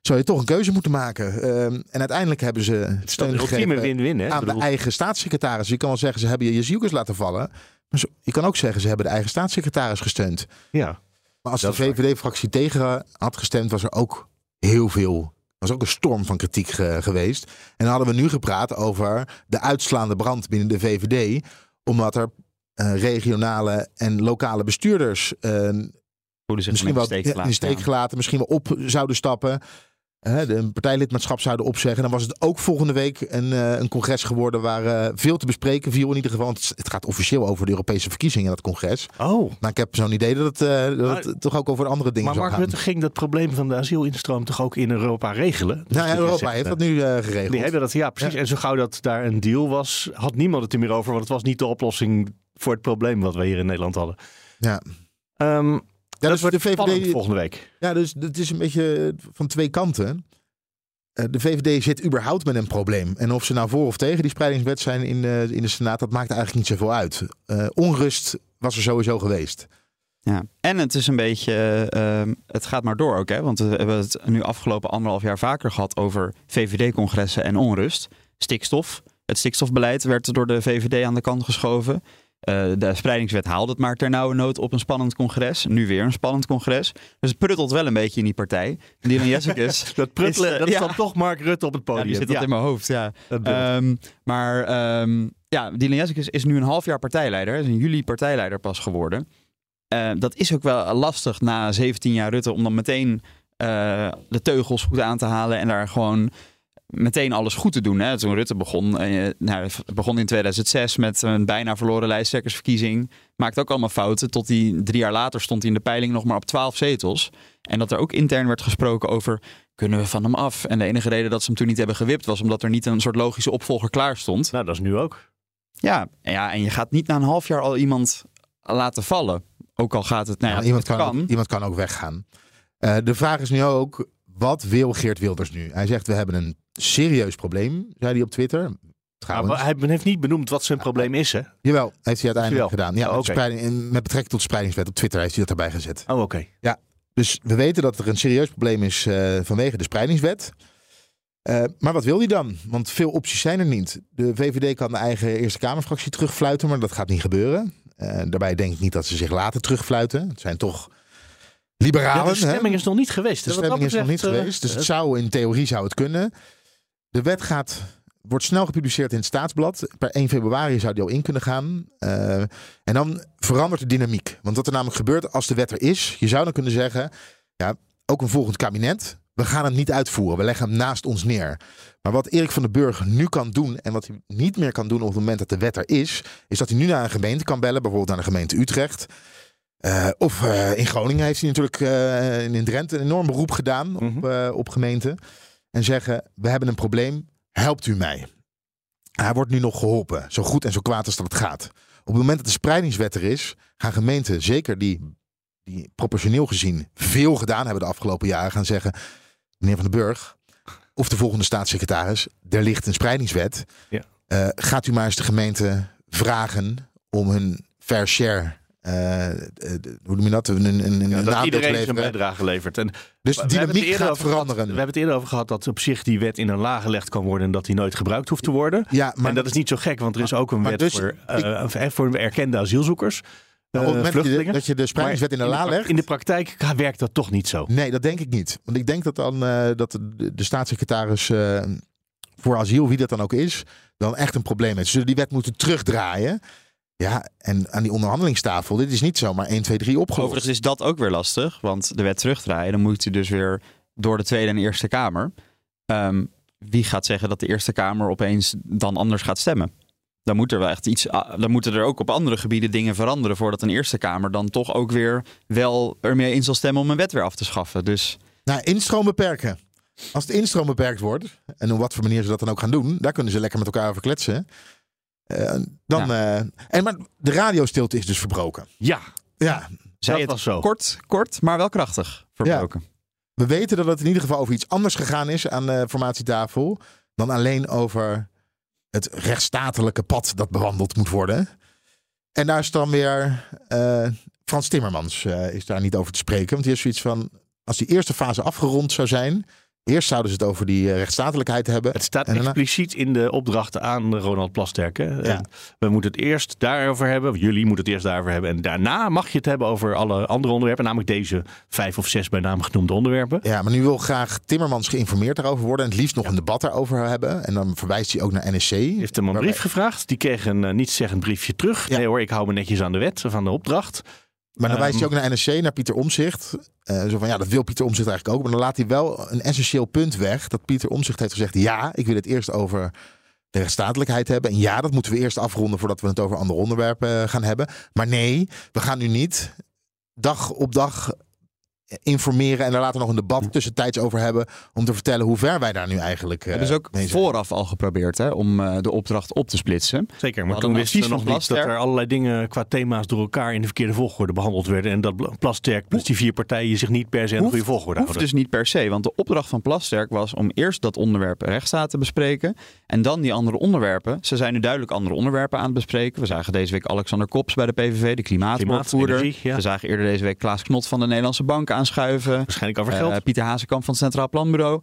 zou je toch een keuze moeten maken. Ehm, en uiteindelijk hebben ze steun gegeven win-win, hè? Ik aan de eigen staatssecretaris. Je kan wel zeggen, ze hebben je jezielkes laten vallen. Maar je kan ook zeggen, ze hebben de eigen staatssecretaris gesteund. Ja. Maar als de. VVD-fractie tegen had gestemd, was er ook heel veel. Was ook een storm van kritiek ge- geweest. En dan hadden we nu gepraat over de uitslaande brand binnen de VVD. Omdat er eh, regionale en lokale bestuurders zich misschien wel in de steek gelaten, misschien wel op zouden stappen. Een partijlidmaatschap zouden opzeggen. Dan was het ook volgende week een, eh, een congres geworden waar eh, veel te bespreken viel in ieder geval. Want het, gaat officieel over de Europese verkiezingen, dat congres. Oh. Maar ik heb zo'n idee dat het, eh, dat het toch ook over andere dingen Maar Mark. Rutte ging dat probleem van de asielinstroom toch ook in Europa regelen? Nou ja, Europa zegt, heeft dat nu geregeld. Die hebben dat, ja, precies. En zo gauw dat daar een deal was, had niemand het er meer over. Want het was niet de oplossing voor het probleem wat we hier in Nederland hadden. Ja. Ehm, Ja, dat dus wordt de VVD volgende week. Ja, dus het is een beetje van twee kanten. Eh, De VVD zit überhaupt met een probleem. En of ze nou voor of tegen die spreidingswet zijn in de, in de Senaat, dat maakt eigenlijk niet zoveel uit. Eh, onrust was er sowieso geweest. Ja, en het is een beetje, ehm, het gaat maar door ook, hè? Want we hebben het nu afgelopen anderhalf jaar vaker gehad over VVD-congressen en onrust. Stikstof. Het stikstofbeleid werd door de VVD aan de kant geschoven. Eh, de spreidingswet haalde het maar ternauwernood op een spannend congres. Nu weer een spannend congres. Dus het pruttelt wel een beetje in die partij. Dylan Jessicus. Dat pruttelen, is, eh, dat is ja. dan toch Mark Rutte op het Ja, podium. die zit dat in mijn hoofd, ja. Ehm, maar ehm, ja, Dylan Jessicus is nu een half jaar partijleider. Hij is in juli partijleider pas geworden. Eh, dat is ook wel lastig na 17 jaar Rutte om dan meteen de teugels goed aan te halen en daar gewoon meteen alles goed te doen. Hè? Toen Rutte begon, eh, nou, het begon in 2006 met een bijna verloren lijsttrekkersverkiezing. Maakte ook allemaal fouten. Tot die drie jaar later stond hij in de peiling nog maar op 12 zetels. En dat er ook intern werd gesproken over kunnen we van hem af. En de enige reden dat ze hem toen niet hebben gewipt was omdat er niet een soort logische opvolger klaar stond. Nou, dat is nu ook. Ja, en ja, en je gaat niet na een half jaar al iemand laten vallen. Ook al gaat het, nou ja, iemand, het kan, Ook, iemand kan ook weggaan. Eh, de vraag is nu ook, wat wil Geert Wilders nu? Hij zegt, we hebben een serieus probleem, zei hij op Twitter. Trouwens. Maar hij heeft niet benoemd wat zijn probleem is, hè? Jawel, heeft hij uiteindelijk gedaan. Ja, Oh, met, betrekking tot de spreidingswet op Twitter heeft hij dat erbij gezet. Oh, oké. Ja, dus we weten dat er een serieus probleem is eh, vanwege de spreidingswet. Eh, maar wat wil hij dan? Want veel opties zijn er niet. De VVD kan de eigen Eerste Kamerfractie terugfluiten, maar dat gaat niet gebeuren. Eh, daarbij denk ik niet dat ze zich laten terugfluiten. Het zijn toch liberalen. Ja, de hè? stemming is nog niet geweest. De stemming is nog niet geweest. Dus het zou in theorie zou het kunnen. De wet gaat, wordt snel gepubliceerd in het staatsblad. Per 1 februari zou die al in kunnen gaan. Eh, en dan verandert de dynamiek. Want wat er namelijk gebeurt als de wet er is. Je zou dan kunnen zeggen, ja, ook een volgend kabinet. We gaan het niet uitvoeren. We leggen hem naast ons neer. Maar wat Erik van den Burg nu kan doen. En wat hij niet meer kan doen op het moment dat de wet er is. Is dat hij nu naar een gemeente kan bellen. Bijvoorbeeld naar de gemeente Utrecht. Eh, of eh, in Groningen heeft hij natuurlijk eh, in Drenthe een enorm beroep gedaan op, eh, op gemeenten. En zeggen, we hebben een probleem, helpt u mij. Hij wordt nu nog geholpen, zo goed en zo kwaad als dat het gaat. Op het moment dat de spreidingswet er is, gaan gemeenten, zeker die, die proportioneel gezien veel gedaan hebben de afgelopen jaren, gaan zeggen, meneer Van den Burg, of de volgende staatssecretaris, er ligt een spreidingswet. Ja. Eh, gaat u maar eens de gemeente vragen om hun fair share, hoe noem je dat, een, een, een, Ja, een dat iedereen zijn bijdrage levert. En Dus de dynamiek gaat over veranderen. we hebben het eerder over gehad dat op zich die wet in een laag gelegd kan worden en dat die nooit gebruikt hoeft te worden. Ja, maar en dat is niet zo gek, want er is ook een wet dus voor, eh, voor erkende asielzoekers. Maar op het eh, moment dat je de- vluchtelingen. dat je de spreidingswet in de la legt- In de praktijk werkt dat toch niet zo. Nee, dat denk ik niet. Want ik denk dat dan eh, dat de, de staatssecretaris eh, voor asiel, wie dat dan ook is, dan echt een probleem heeft. Ze zullen die wet moeten terugdraaien. Ja, en aan die onderhandelingstafel, dit is niet zomaar 1, 2, 3 opgelost. Overigens is dat ook weer lastig, want de wet terugdraaien, dan moet hij dus weer door de Tweede en Eerste Kamer. Ehm, wie gaat zeggen dat de Eerste Kamer opeens dan anders gaat stemmen? Dan, moet er wel echt iets, ah, dan moeten er ook op andere gebieden dingen veranderen voordat een Eerste Kamer dan toch ook weer wel ermee in zal stemmen om een wet weer af te schaffen. Dus... Nou, instroom beperken. Als de instroom beperkt wordt, en op wat voor manier ze dat dan ook gaan doen, daar kunnen ze lekker met elkaar over kletsen. Uh, dan, uh, en, maar de radiostilte is dus verbroken. Ja. Ja. Zij het was zo. Kort, kort, maar wel krachtig verbroken. Ja. We weten dat het in ieder geval over iets anders gegaan is aan de formatietafel dan alleen over het rechtsstatelijke pad dat bewandeld moet worden. En daar is dan weer uh, Frans Timmermans is daar niet over te spreken. Want die is zoiets van, als die eerste fase afgerond zou zijn, Eerst zouden ze het over die eh, rechtsstatelijkheid hebben. Het staat expliciet in de opdrachten aan Ronald Plasterk. Hè? We moeten het eerst daarover hebben. Jullie moeten het eerst daarover hebben. En daarna mag je het hebben over alle andere onderwerpen. Namelijk deze vijf of zes bij naam genoemde onderwerpen. Ja, maar nu wil graag Timmermans geïnformeerd daarover worden. En het liefst nog een debat daarover hebben. En dan verwijst hij ook naar NSC. Hij heeft hem een brief gevraagd. Die kreeg een uh, nietszeggend briefje terug. Nee hoor, ik hou me netjes aan de wet, van de opdracht. Maar dan wijst hij ook naar NSC, naar Pieter Omzicht. Uh, zo van ja, dat wil Pieter Omzicht eigenlijk ook. Maar dan laat hij wel een essentieel punt weg. Dat Pieter Omzicht heeft gezegd: ja, ik wil het eerst over de rechtsstatelijkheid hebben. En ja, dat moeten we eerst afronden voordat we het over andere onderwerpen eh, gaan hebben. Maar nee, we gaan nu niet dag op dag informeren en daar later nog een debat tussentijds over hebben om te vertellen hoe ver wij daar nu eigenlijk uh, hebben ze ook vooraf al geprobeerd hè, om uh, de opdracht op te splitsen. Zeker, maar toen wisten we nog niet dat er allerlei dingen qua thema's door elkaar in de verkeerde volgorde behandeld werden en dat Plasterk plus die vier partijen zich niet per se in de goede volgorde houden. dus niet per se, want de opdracht van Plasterk was om eerst dat onderwerp rechtsstaat te bespreken en dan die andere onderwerpen. Ze zijn nu duidelijk andere onderwerpen aan het bespreken. We zagen deze week Alexander Kops bij de PVV, de klimaatwoordvoerder. Ja. We zagen eerder deze week Klaas Knot van de Nederlandse Bank aanschuiven. Waarschijnlijk over geld. Uh, Pieter Hazekamp van het Centraal Planbureau.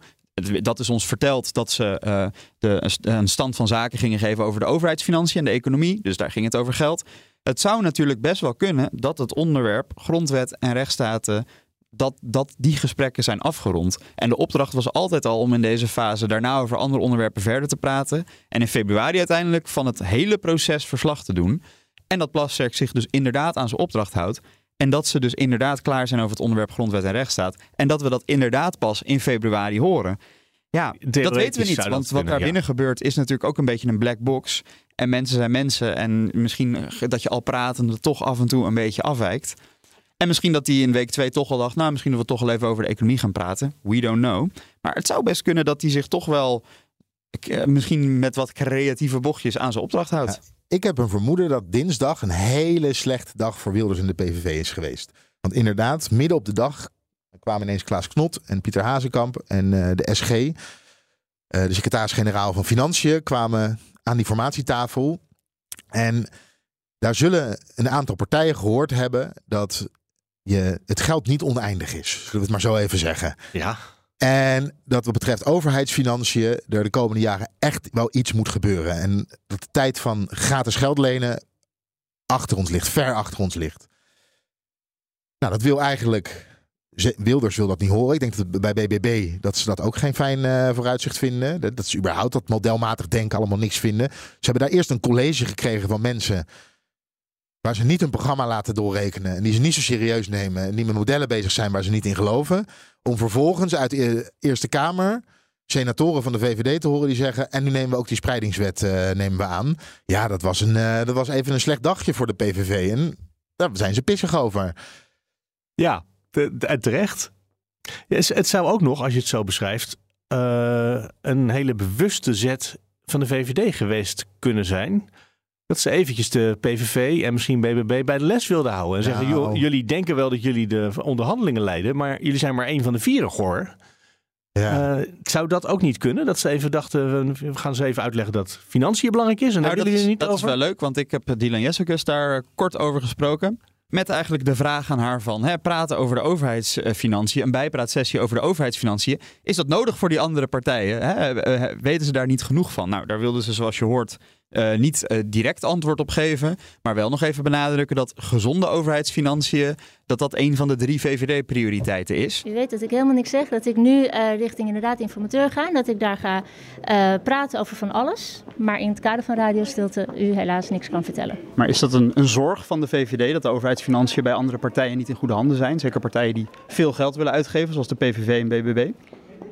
Dat is ons verteld dat ze uh, de, een stand van zaken gingen geven over de overheidsfinanciën en de economie. Dus daar ging het over geld. Het zou natuurlijk best wel kunnen dat het onderwerp grondwet en rechtsstaten dat, dat die gesprekken zijn afgerond. En de opdracht was altijd al om in deze fase daarna over andere onderwerpen verder te praten. En in februari uiteindelijk van het hele proces verslag te doen. En dat Plasterk zich dus inderdaad aan zijn opdracht houdt. En dat ze dus inderdaad klaar zijn over het onderwerp grondwet en rechtsstaat. En dat we dat inderdaad pas in februari horen. Ja, dat weten we niet. Want wat daar binnen gebeurt is natuurlijk ook een beetje een black box. En mensen zijn mensen. En misschien dat je al pratende toch af en toe een beetje afwijkt. En misschien dat hij in week 2 toch al dacht, nou misschien dat we toch al even over de economie gaan praten. We don't know. Maar het zou best kunnen dat hij zich toch wel eh, misschien met wat creatieve bochtjes aan zijn opdracht houdt. Ik heb een vermoeden dat dinsdag een hele slechte dag voor Wilders in de PVV is geweest. Want inderdaad, midden op de dag kwamen ineens Klaas Knot en Pieter Hazekamp en uh, de SG, eh, de secretaris-generaal van Financiën, kwamen aan die formatietafel. En daar zullen een aantal partijen gehoord hebben dat je, het geld niet oneindig is. Zullen we het maar zo even zeggen. Ja. En dat wat betreft overheidsfinanciën er de komende jaren echt wel iets moet gebeuren. En dat de tijd van gratis geld lenen achter ons ligt, ver achter ons ligt. Nou, dat wil eigenlijk. Wilders wil dat niet horen. Ik denk dat bij BBB dat ze dat ook geen fijn uh, vooruitzicht vinden. Dat, dat ze überhaupt dat modelmatig denken allemaal niks vinden. Ze hebben daar eerst een college gekregen van mensen Waar ze niet een programma laten doorrekenen. En die ze niet zo serieus nemen. En die met modellen bezig zijn waar ze niet in geloven. Om vervolgens uit de Eerste Kamer senatoren van de VVD te horen die zeggen. En nu nemen we ook die spreidingswet uh, nemen we aan. Ja, dat was, een, uh, dat was even een slecht dagje voor de PVV. En daar zijn ze pissig over. Ja, terecht. Het zou ook nog, als je het zo beschrijft, een hele bewuste zet van de VVD geweest kunnen zijn dat ze eventjes de PVV en misschien BBB bij de les wilden houden. En zeggen, nou. jullie denken wel dat jullie de onderhandelingen leiden, maar jullie zijn maar één van de vieren, hoor. Ja. Uh, zou dat ook niet kunnen? Dat ze even dachten, we gaan ze even uitleggen dat financiën belangrijk is. En nou, dat, is, niet dat is wel leuk, want ik heb Dylan Jessicus daar kort over gesproken. Met eigenlijk de vraag aan haar van hè, praten over de overheidsfinanciën, een bijpraatsessie over de overheidsfinanciën. Is dat nodig voor die andere partijen? Hè? Weten ze daar niet genoeg van? Nou, daar wilden ze, zoals je hoort, eh, niet eh, direct antwoord op geven, maar wel nog even benadrukken dat gezonde overheidsfinanciën, dat dat een van de drie VVD-prioriteiten is. U weet dat ik helemaal niks zeg, dat ik nu eh, richting inderdaad informateur ga en dat ik daar ga eh, praten over van alles, maar in het kader van radiostilte u helaas niks kan vertellen. Maar is dat een, een zorg van de VVD dat de overheidsfinanciën bij andere partijen niet in goede handen zijn? Zeker partijen die veel geld willen uitgeven, zoals de PVV en BBB?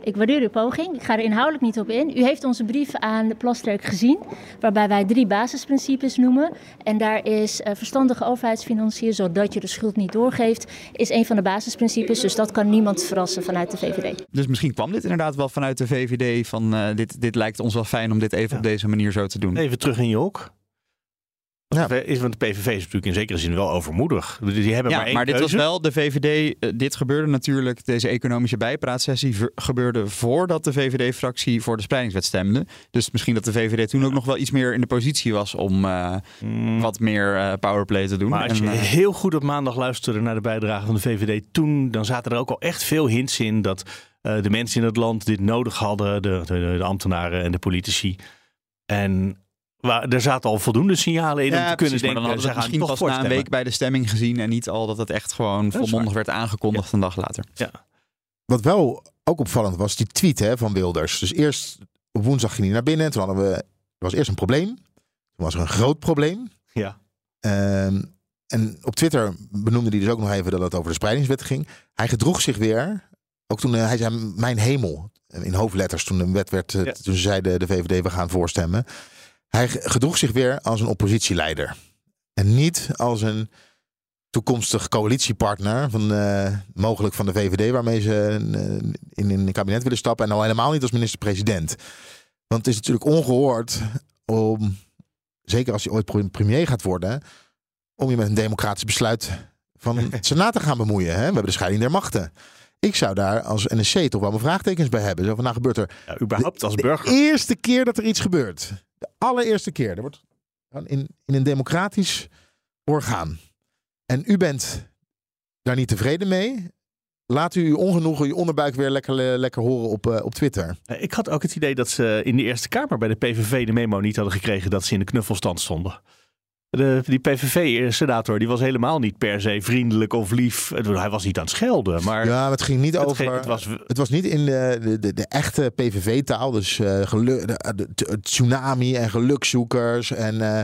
Ik waardeer uw poging. Ik ga er inhoudelijk niet op in. U heeft onze brief aan de Plasterk gezien, waarbij wij drie basisprincipes noemen. En daar is uh, verstandige overheidsfinanciën, zodat je de schuld niet doorgeeft, is een van de basisprincipes. Dus dat kan niemand verrassen vanuit de VVD. Dus misschien kwam dit inderdaad wel vanuit de VVD van uh, dit, dit lijkt ons wel fijn om dit even ja. op deze manier zo te doen. Even terug in je hok. Ja. Is, want de PVV is natuurlijk in zekere zin wel overmoedig. Die hebben ja, maar één maar dit keuze. was wel de VVD. Uh, dit gebeurde natuurlijk, deze economische bijpraatsessie gebeurde voordat de VVD-fractie voor de spreidingswet stemde. Dus misschien dat de VVD toen ook nog wel iets meer in de positie was om uh, mm. wat meer uh, powerplay te doen. Maar als je en, heel goed op maandag luisterde naar de bijdrage van de VVD toen, dan zaten er ook al echt veel hints in dat de mensen in het land dit nodig hadden, de, de, de ambtenaren en de politici. En Waar, er zaten al voldoende signalen in ja, om te kunnen precies, denken. Maar dan hadden we misschien pas na een week bij de stemming gezien en niet al dat het echt gewoon volmondig werd aangekondigd ja. een dag later. Ja. Wat wel ook opvallend was, die tweet hè, van Wilders. Dus eerst op woensdag ging hij naar binnen. Toen hadden we, er was eerst een probleem. Toen was er een groot probleem. Ja. Um, en op Twitter benoemde hij dus ook nog even dat het over de spreidingswet ging. Hij gedroeg zich weer. Ook toen uh, hij zei mijn hemel in hoofdletters toen de wet werd. Ja. Toen zei de, de VVD we gaan voorstemmen. Hij gedroeg zich weer als een oppositieleider. En niet als een toekomstig coalitiepartner, van, uh, mogelijk van de VVD, waarmee ze uh, in een kabinet willen stappen. En al helemaal niet als minister-president. Want het is natuurlijk ongehoord om, zeker als je ooit premier gaat worden, om je met een democratisch besluit van het Senaat te gaan bemoeien. Hè? We hebben de scheiding der machten. Ik zou daar als NSC toch wel mijn vraagtekens bij hebben. Zo van, nou gebeurt er... Ja, überhaupt als burger. De eerste keer dat er iets gebeurt. Allereerste keer. Er wordt in, in een democratisch orgaan. En u bent daar niet tevreden mee. Laat u uw ongenoegen, uw onderbuik weer lekker, lekker horen op, uh, op Twitter. Ik had ook het idee dat ze in de Eerste Kamer bij de PVV de memo niet hadden gekregen dat ze in de knuffelstand stonden. De, die PVV-senator die was helemaal niet per se vriendelijk of lief. Hij was niet aan het schelden. Maar ja, het ging niet het over. Ging, het, was... het was niet in de, de, de, echte PVV-taal. Dus uh, geluk, de, de, de, tsunami en gelukzoekers. En uh,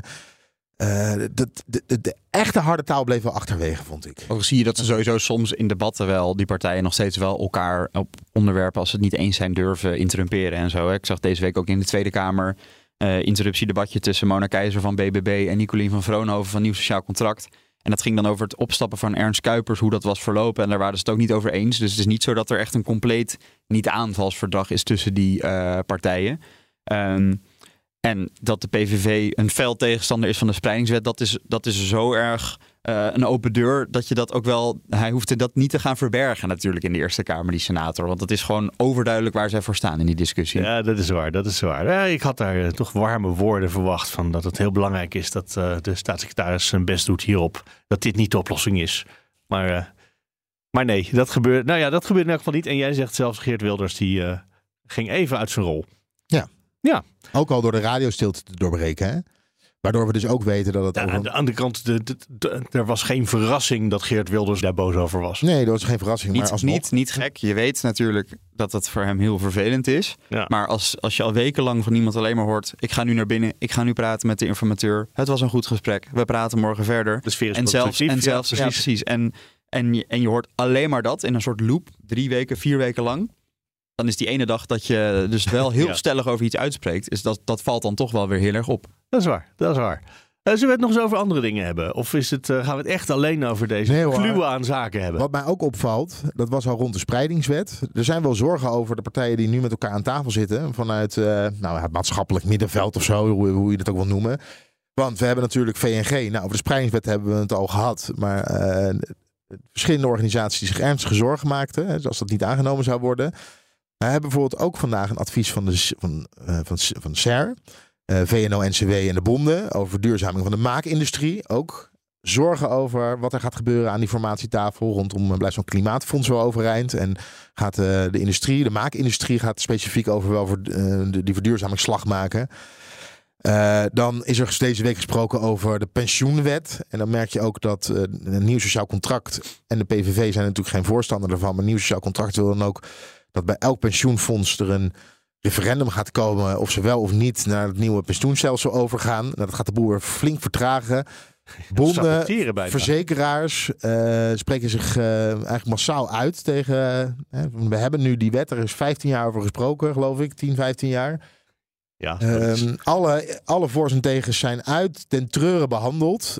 uh, de, de, de, echte harde taal bleef wel achterwege, vond ik. Ook zie je dat ze sowieso soms in debatten wel, die partijen nog steeds wel elkaar op onderwerpen, als ze het niet eens zijn, durven interrumperen en zo. Ik zag deze week ook in de Tweede Kamer. Uh, interruptiedebatje tussen Mona Keizer van BBB en Nicolien van Vroonhoven van Nieuw Sociaal Contract. En dat ging dan over het opstappen van Ernst Kuipers, hoe dat was verlopen. En daar waren ze het ook niet over eens. Dus het is niet zo dat er echt een compleet niet-aanvalsverdrag is tussen die uh, partijen. Um, en dat de PVV een fel tegenstander is van de spreidingswet, dat is, dat is zo erg uh, een open deur dat je dat ook wel. Hij hoeft dat niet te gaan verbergen, natuurlijk, in de Eerste Kamer, die senator. Want het is gewoon overduidelijk waar zij voor staan in die discussie. Ja, dat is waar. Dat is waar. Ja, ik had daar uh, toch warme woorden verwacht van dat het heel belangrijk is dat uh, de staatssecretaris zijn best doet hierop. Dat dit niet de oplossing is. Maar, maar nee, dat gebeurt. Nou ja, dat gebeurt in elk geval niet. En jij zegt zelfs Geert Wilders, die ging even uit zijn rol. Ja. Ja. Ook al door de radiostilte te doorbreken, hè? Waardoor we dus ook weten dat het. Ja, over... Aan de andere kant, de, de, de, er was geen verrassing dat Geert Wilders daar boos over was. Nee, dat was geen verrassing. Niet, maar alsnog... niet, niet gek. Je weet natuurlijk dat het voor hem heel vervelend is. Ja. Maar als, als je al wekenlang van iemand alleen maar hoort: ik ga nu naar binnen, ik ga nu praten met de informateur. Het was een goed gesprek. We praten morgen verder. De sfeer is en zelfs, en zelfs, ja, ja, precies. En, en, je, en je hoort alleen maar dat in een soort loop, drie weken, vier weken lang dan is die ene dag dat je dus wel heel ja. stellig over iets uitspreekt, is dat, dat valt dan toch wel weer heel erg op. Dat is waar, dat is waar. Uh, zullen we het nog eens over andere dingen hebben? Of is het, uh, gaan we het echt alleen over deze nee, kluwen aan zaken hebben? Wat mij ook opvalt, dat was al rond de spreidingswet. Er zijn wel zorgen over de partijen die nu met elkaar aan tafel zitten. Vanuit uh, nou, het maatschappelijk middenveld of zo, hoe, hoe je dat ook wil noemen. Want we hebben natuurlijk VNG. Nou, over de spreidingswet hebben we het al gehad. Maar verschillende organisaties die zich ernstige zorgen maakten. Hè, als dat niet aangenomen zou worden. We hebben bijvoorbeeld ook vandaag een advies van, de, van, van, van SER, uh, VNO-NCW en de bonden over verduurzaming van de maakindustrie. Ook zorgen over wat er gaat gebeuren aan die formatietafel. Rondom blijft zo'n klimaatfonds wel overeind. En gaat uh, de industrie, de maakindustrie gaat specifiek over wel voor, die verduurzamingsslag maken. Dan is er deze week gesproken over de pensioenwet. En dan merk je ook dat een nieuw sociaal contract. En de PVV zijn natuurlijk geen voorstander ervan. Maar nieuw sociaal contract wil dan ook dat bij elk pensioenfonds er een referendum gaat komen. Of ze wel of niet naar het nieuwe pensioenstelsel overgaan. Nou, dat gaat de boer flink vertragen. Bonden, verzekeraars uh, spreken zich uh, eigenlijk massaal uit tegen. Uh, we hebben nu die wet, er is 15 jaar over gesproken, geloof ik, 10, 15 jaar. Ja, um, alle, alle voor's en tegens zijn uit den treuren behandeld.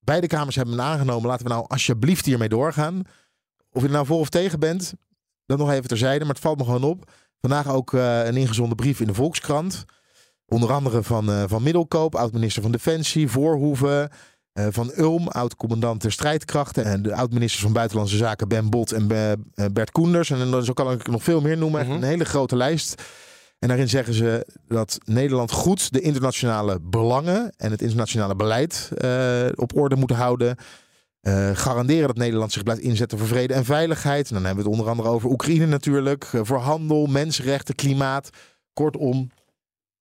beide kamers hebben hem aangenomen. Laten we nou alsjeblieft hiermee doorgaan. Of je er nou voor of tegen bent, dat nog even terzijde, maar het valt me gewoon op. Vandaag ook een ingezonden brief in de Volkskrant. Onder andere van, uh, van Middelkoop, oud-minister van Defensie, Voorhoeven, uh, van Ulm, oud-commandant der strijdkrachten. En de oud-ministers van Buitenlandse Zaken Ben Bot en Bert Koenders. En zo kan ik nog veel meer noemen. Mm -hmm. Een hele grote lijst. En daarin zeggen ze dat Nederland goed de internationale belangen en het internationale beleid op orde moet houden. Garanderen dat Nederland zich blijft inzetten voor vrede en veiligheid. En dan hebben we het onder andere over Oekraïne natuurlijk. voor handel, mensenrechten, klimaat. Kortom,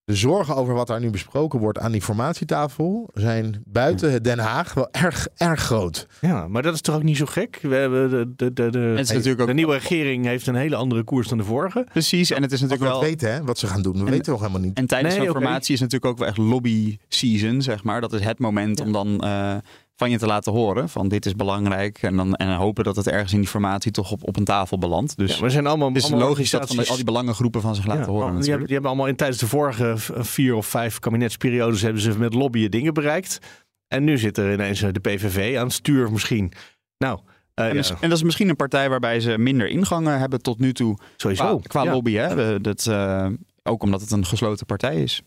de zorgen over wat daar nu besproken wordt aan die formatietafel zijn buiten Den Haag wel erg, erg groot. Ja, maar dat is toch ook niet zo gek? We hebben de, de, de, de, het is natuurlijk ook... de nieuwe regering heeft een hele andere koers dan de vorige. Precies, en het is natuurlijk wel... We weten hè, wat ze gaan doen, we en, weten nog helemaal niet. En tijdens nee, de formatie okay. is natuurlijk ook wel echt lobby season, zeg maar. Dat is het moment ja. om dan... Uh, van je te laten horen. Van dit is belangrijk. En dan en hopen dat het ergens in die formatie toch op, op een tafel belandt. Dus ja, we zijn allemaal, het is allemaal logisch dat van al die belangengroepen van zich laten ja, horen. Die hebben, die hebben allemaal in tijdens de vorige vier of vijf kabinetsperiodes hebben ze met lobbyen dingen bereikt. En nu zit er ineens de PVV aan het stuur misschien. Nou, uh, en, ja. en, dat is misschien een partij waarbij ze minder ingangen hebben tot nu toe. Sowieso. Qua, qua ja. lobby. Hè? Dat, uh, ook omdat het een gesloten partij is.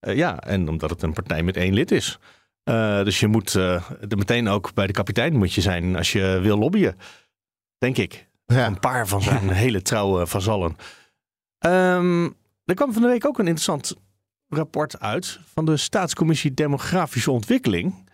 Uh, ja, en omdat het een partij met één lid is. Uh, dus je moet uh, er meteen ook bij de kapitein moet je zijn als je wil lobbyen. Denk ik. Ja. Een paar van zijn hele trouwe vazallen. Um, er kwam van de week ook een interessant rapport uit van de Staatscommissie Demografische Ontwikkeling.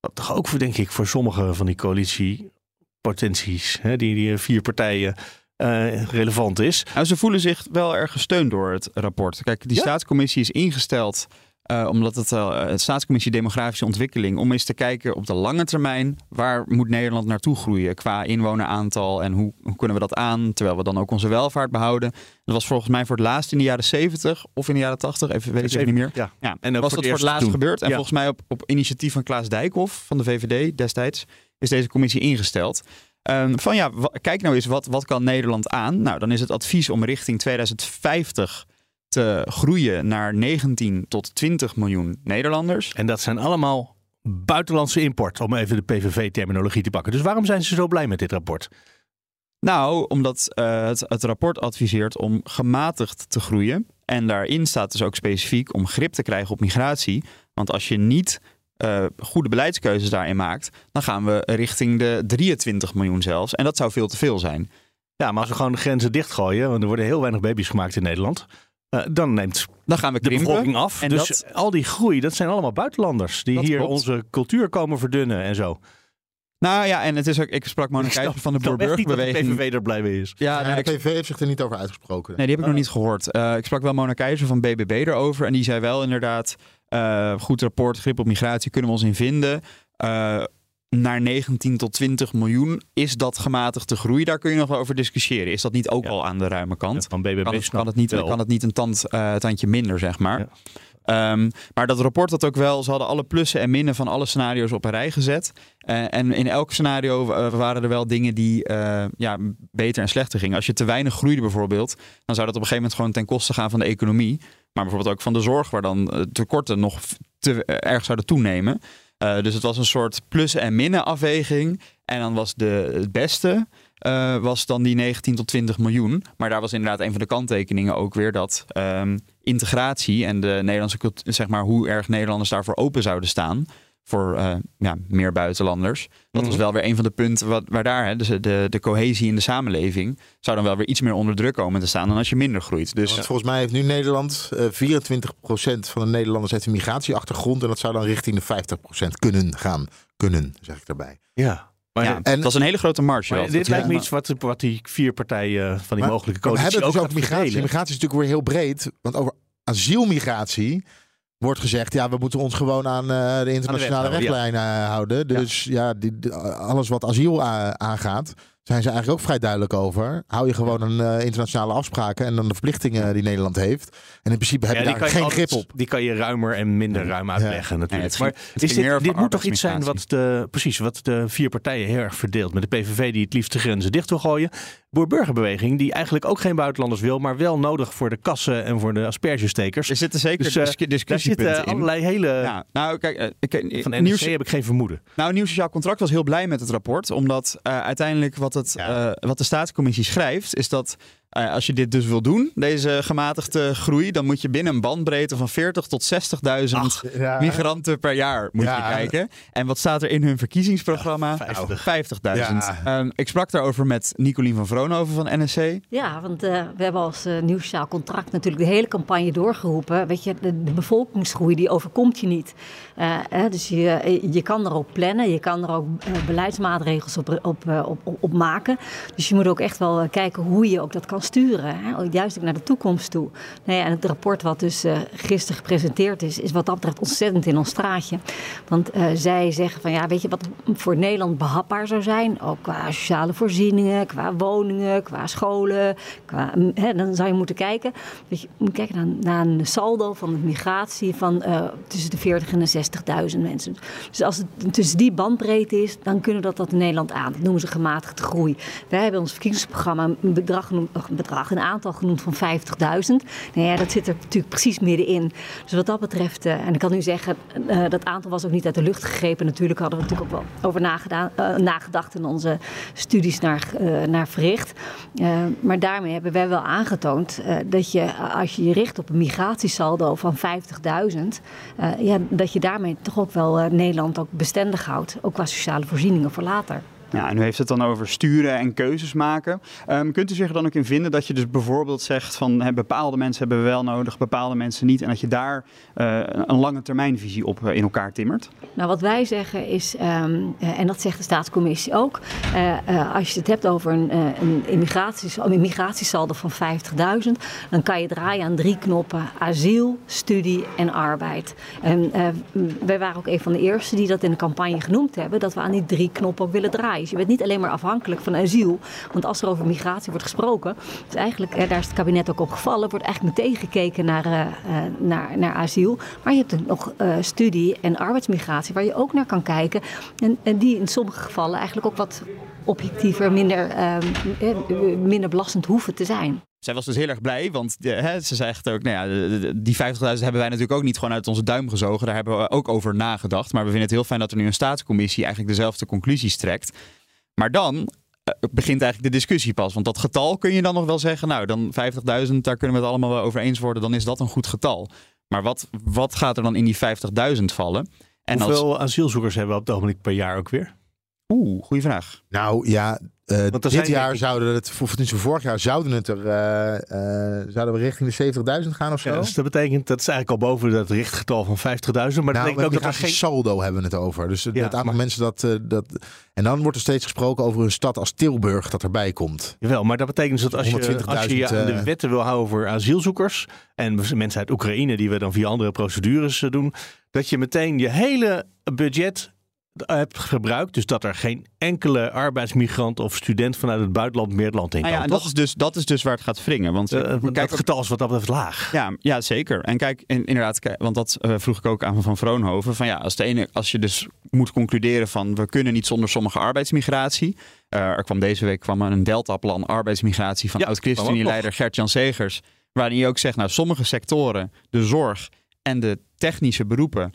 Wat toch ook, denk ik, voor sommige van die coalitiepotenties, hè, die, die vier partijen, uh, relevant is. Nou, ze voelen zich wel erg gesteund door het rapport. Kijk, die ja? staatscommissie is ingesteld uh, omdat het, uh, het Staatscommissie Demografische Ontwikkeling, om eens te kijken op de lange termijn, waar moet Nederland naartoe groeien qua inwoneraantal en hoe, hoe, kunnen we dat aan, terwijl we dan ook onze welvaart behouden. Dat was volgens mij voor het laatst in de jaren 70 of in de jaren 80, even weet ik even niet meer. Ja. ja. En was dat voor het laatst gebeurd. En ja. volgens mij op, op initiatief van Klaas Dijkhoff van de VVD destijds is deze commissie ingesteld. Um, van ja, kijk nou eens, wat, wat kan Nederland aan? Nou, dan is het advies om richting 2050 te groeien naar 19 tot 20 miljoen Nederlanders. En dat zijn allemaal buitenlandse import, om even de PVV-terminologie te pakken. Dus waarom zijn ze zo blij met dit rapport? Nou, omdat uh, het, het rapport adviseert om gematigd te groeien. En daarin staat dus ook specifiek om grip te krijgen op migratie. Want als je niet uh, goede beleidskeuzes daarin maakt, dan gaan we richting de 23 miljoen zelfs. En dat zou veel te veel zijn. Ja, maar als we gewoon de grenzen dichtgooien, want er worden heel weinig baby's gemaakt in Nederland. Uh, dan neemt dan gaan we de bevolking af. En dus dat... al die groei, dat zijn allemaal buitenlanders die hier klopt. onze cultuur komen verdunnen en zo. Nou ja, en het is ook, ik sprak Mona van de Boer-Burgerbeweging. de PVV er blij mee is. Ja, ja de PVV heeft zich er niet over uitgesproken. Nee, die heb ik oh. nog niet gehoord. Uh, ik sprak wel Mona Keizer van BBB erover. En die zei wel inderdaad, uh, goed rapport, grip op migratie, kunnen we ons in vinden. Uh, naar 19 tot 20 miljoen. Is dat gematigde groei? Daar kun je nog wel over discussiëren. Is dat niet ook ja. al aan de ruime kant? Ja, van BBB kan, het, kan, het niet, kan het niet een tand, uh, tandje minder, zeg maar. Ja. Um, maar dat rapport had ook wel, ze hadden alle plussen en minnen van alle scenario's op een rij gezet. Uh, en in elk scenario waren er wel dingen die uh, ja, beter en slechter gingen. Als je te weinig groeide bijvoorbeeld, dan zou dat op een gegeven moment gewoon ten koste gaan van de economie. Maar bijvoorbeeld ook van de zorg, waar dan tekorten nog te erg zouden toenemen. Uh, dus het was een soort plus- en minnen afweging. En dan was de, het beste uh, was dan die 19 tot 20 miljoen. Maar daar was inderdaad een van de kanttekeningen ook weer dat um, integratie en de Nederlandse zeg maar, hoe erg Nederlanders daarvoor open zouden staan voor uh, ja, meer buitenlanders. Dat was wel weer een van de punten wat, waar daar, hè, dus de, de cohesie in de samenleving, zou dan wel weer iets meer onder druk komen te staan dan als je minder groeit. Dus ja, volgens mij heeft nu Nederland uh, 24% van de Nederlanders heeft een migratieachtergrond en dat zou dan richting de 50% kunnen gaan. Kunnen, zeg ik daarbij. Ja. Maar ja, en, dat is een hele grote marge. Maar dit lijkt me iets wat, wat die vier partijen van die maar, mogelijke coalitie we hebben dus ook, ook migratie. Migratie is natuurlijk weer heel breed. Want over asielmigratie wordt gezegd, ja, we moeten ons gewoon aan eh, de internationale wet houden, eh, houden. Dus ja, die, die- alles wat asiel aangaat, zijn ze eigenlijk ook vrij duidelijk over. Hou je gewoon een eh, internationale afspraken en dan de verplichtingen die Nederland heeft. En in principe heb Ja, je daar geen altijd- grip op. Die kan je ruimer en minder ruim uitleggen natuurlijk. het maar het is dit, dit moet toch iets zijn wat de, precies, wat de vier partijen heel erg verdeelt. Met de PVV die het liefst de grenzen dicht wil gooien. Boer-burgerbeweging die eigenlijk ook geen buitenlanders wil, maar wel nodig voor de kassen en voor de aspergestekers. Er zitten zeker Dus, eh, dis- daar zitten in. allerlei hele... Ja, nou, kijk, eh, ik, Van NRC nieuws, heb ik geen vermoeden. Nou, Nieuw Sociaal Contract was heel blij met het rapport. Omdat eh, uiteindelijk wat, het, wat de staatscommissie schrijft, is dat als je dit dus wil doen, deze gematigde groei, dan moet je binnen een bandbreedte van 40 tot 60.000 ja. migranten per jaar moet Ja. je kijken. En wat staat er in hun verkiezingsprogramma? Nou, 50.000. Ja. Ehm, ik sprak daarover met Nicolien van Vroonhoven van NSC. Ja, want eh, we hebben als eh, nieuw sociaal contract natuurlijk de hele campagne doorgeroepen. Weet je, de, de bevolkingsgroei die overkomt je niet. Eh, hè, dus je, je kan er ook plannen, je kan er ook eh, beleidsmaatregels op, op, eh, op, op, op maken. Dus je moet ook echt wel eh, kijken hoe je ook dat kan sturen. Hè? Juist ook naar de toekomst toe. Nou ja, en het rapport wat dus eh, gisteren gepresenteerd is, is wat dat betreft ontzettend in ons straatje. Want eh, zij zeggen van ja, weet je wat voor Nederland behapbaar zou zijn? Ook qua sociale voorzieningen, qua woningen, qua scholen. Qua, mm, hè, dan zou je moeten kijken. Weet kijken naar, een saldo van de migratie van eh, tussen de 40 en de 60.000 mensen. Dus als het tussen die bandbreedte is, dan kunnen dat, dat in Nederland aan. Dat noemen ze gematigde groei. Wij hebben ons verkiezingsprogramma een bedrag, genoemd, een, bedrag, een aantal genoemd van 50.000. Nou ja, dat zit er natuurlijk precies middenin. Dus wat dat betreft, eh, en ik kan nu zeggen, eh, dat aantal was ook niet uit de lucht gegrepen. Natuurlijk hadden we natuurlijk ook wel over nagedaan, eh, nagedacht en onze studies naar, eh, naar verricht. Eh, maar daarmee hebben wij wel aangetoond eh, dat je, eh, als je je richt op een migratiesaldo van 50.000, eh, ja, dat je daarmee toch ook wel eh, Nederland ook bestendig houdt. Ook qua sociale voorzieningen voor later. Ja, en u heeft het dan over sturen en keuzes maken. Ehm, kunt u zich er dan ook in vinden dat je dus bijvoorbeeld zegt van bepaalde mensen hebben we wel nodig, bepaalde mensen niet. En dat je daar eh, een lange termijnvisie op eh, in elkaar timmert? Nou, wat wij zeggen is, ehm, eh, en dat zegt de staatscommissie ook, als je het hebt over een, een, immigraties, immigratiesaldo van 50.000, dan kan je draaien aan drie knoppen: asiel, studie en arbeid. En wij waren ook een van de eerste die dat in de campagne genoemd hebben, dat we aan die drie knoppen ook willen draaien. Je bent niet alleen maar afhankelijk van asiel, want als er over migratie wordt gesproken, is eigenlijk, eh, daar is het kabinet ook op gevallen, wordt eigenlijk meteen gekeken naar, eh, eh, naar, naar asiel. Maar je hebt nog studie en arbeidsmigratie waar je ook naar kan kijken. En, en die in sommige gevallen eigenlijk ook wat objectiever, minder, eh, eh, minder belastend hoeven te zijn. Zij was dus heel erg blij, want de, hè, ze zegt ook, nou ja, die 50.000 hebben wij natuurlijk ook niet gewoon uit onze duim gezogen. Daar hebben we ook over nagedacht. Maar we vinden het heel fijn dat er nu een staatscommissie eigenlijk dezelfde conclusies trekt. Maar dan eh, begint eigenlijk de discussie pas. Want dat getal kun je dan nog wel zeggen, nou dan 50.000, daar kunnen we het allemaal wel over eens worden. Dan is dat een goed getal. Maar wat, wat gaat er dan in die 50.000 vallen? En als- Hoeveel asielzoekers hebben we op het ogenblik per jaar ook weer? Oeh, goede vraag. Nou ja, er dit zijn jaar ik- zouden het, of tenminste vorig jaar zouden het er, eh, eh, zouden we richting de 70.000 gaan of zo? Ja, dus dat betekent, dat is eigenlijk al boven dat richtgetal van 50.000. Maar dat nou, betekent ook dat er geen... saldo hebben we het over. Dus het, Ja, het aantal maar- mensen dat, dat... En dan wordt er steeds gesproken over een stad als Tilburg dat erbij komt. Jawel, maar dat betekent dus dat als je, als je je 120.000, aan de wetten wil houden voor asielzoekers en mensen uit Oekraïne die we dan via andere procedures doen, dat je meteen je hele budget hebt gebruikt. Dus dat er geen enkele arbeidsmigrant of student vanuit het buitenland meer het land in kan. Ja, en dat is, dus, dat is dus waar het gaat wringen. Want Eh, kijk, dat getal is wat dat betreft laag. Ja, ja zeker. En kijk, in- inderdaad, want dat eh, vroeg ik ook aan Van Vroonhoven. Van ja, als, de ene, als je dus moet concluderen van we kunnen niet zonder sommige arbeidsmigratie. Eh, er kwam deze week kwam er een deltaplan arbeidsmigratie van Ja, oud-ChristenUnie-leider Gert-Jan Segers. Waarin hij ook zegt, nou sommige sectoren, de zorg en de technische beroepen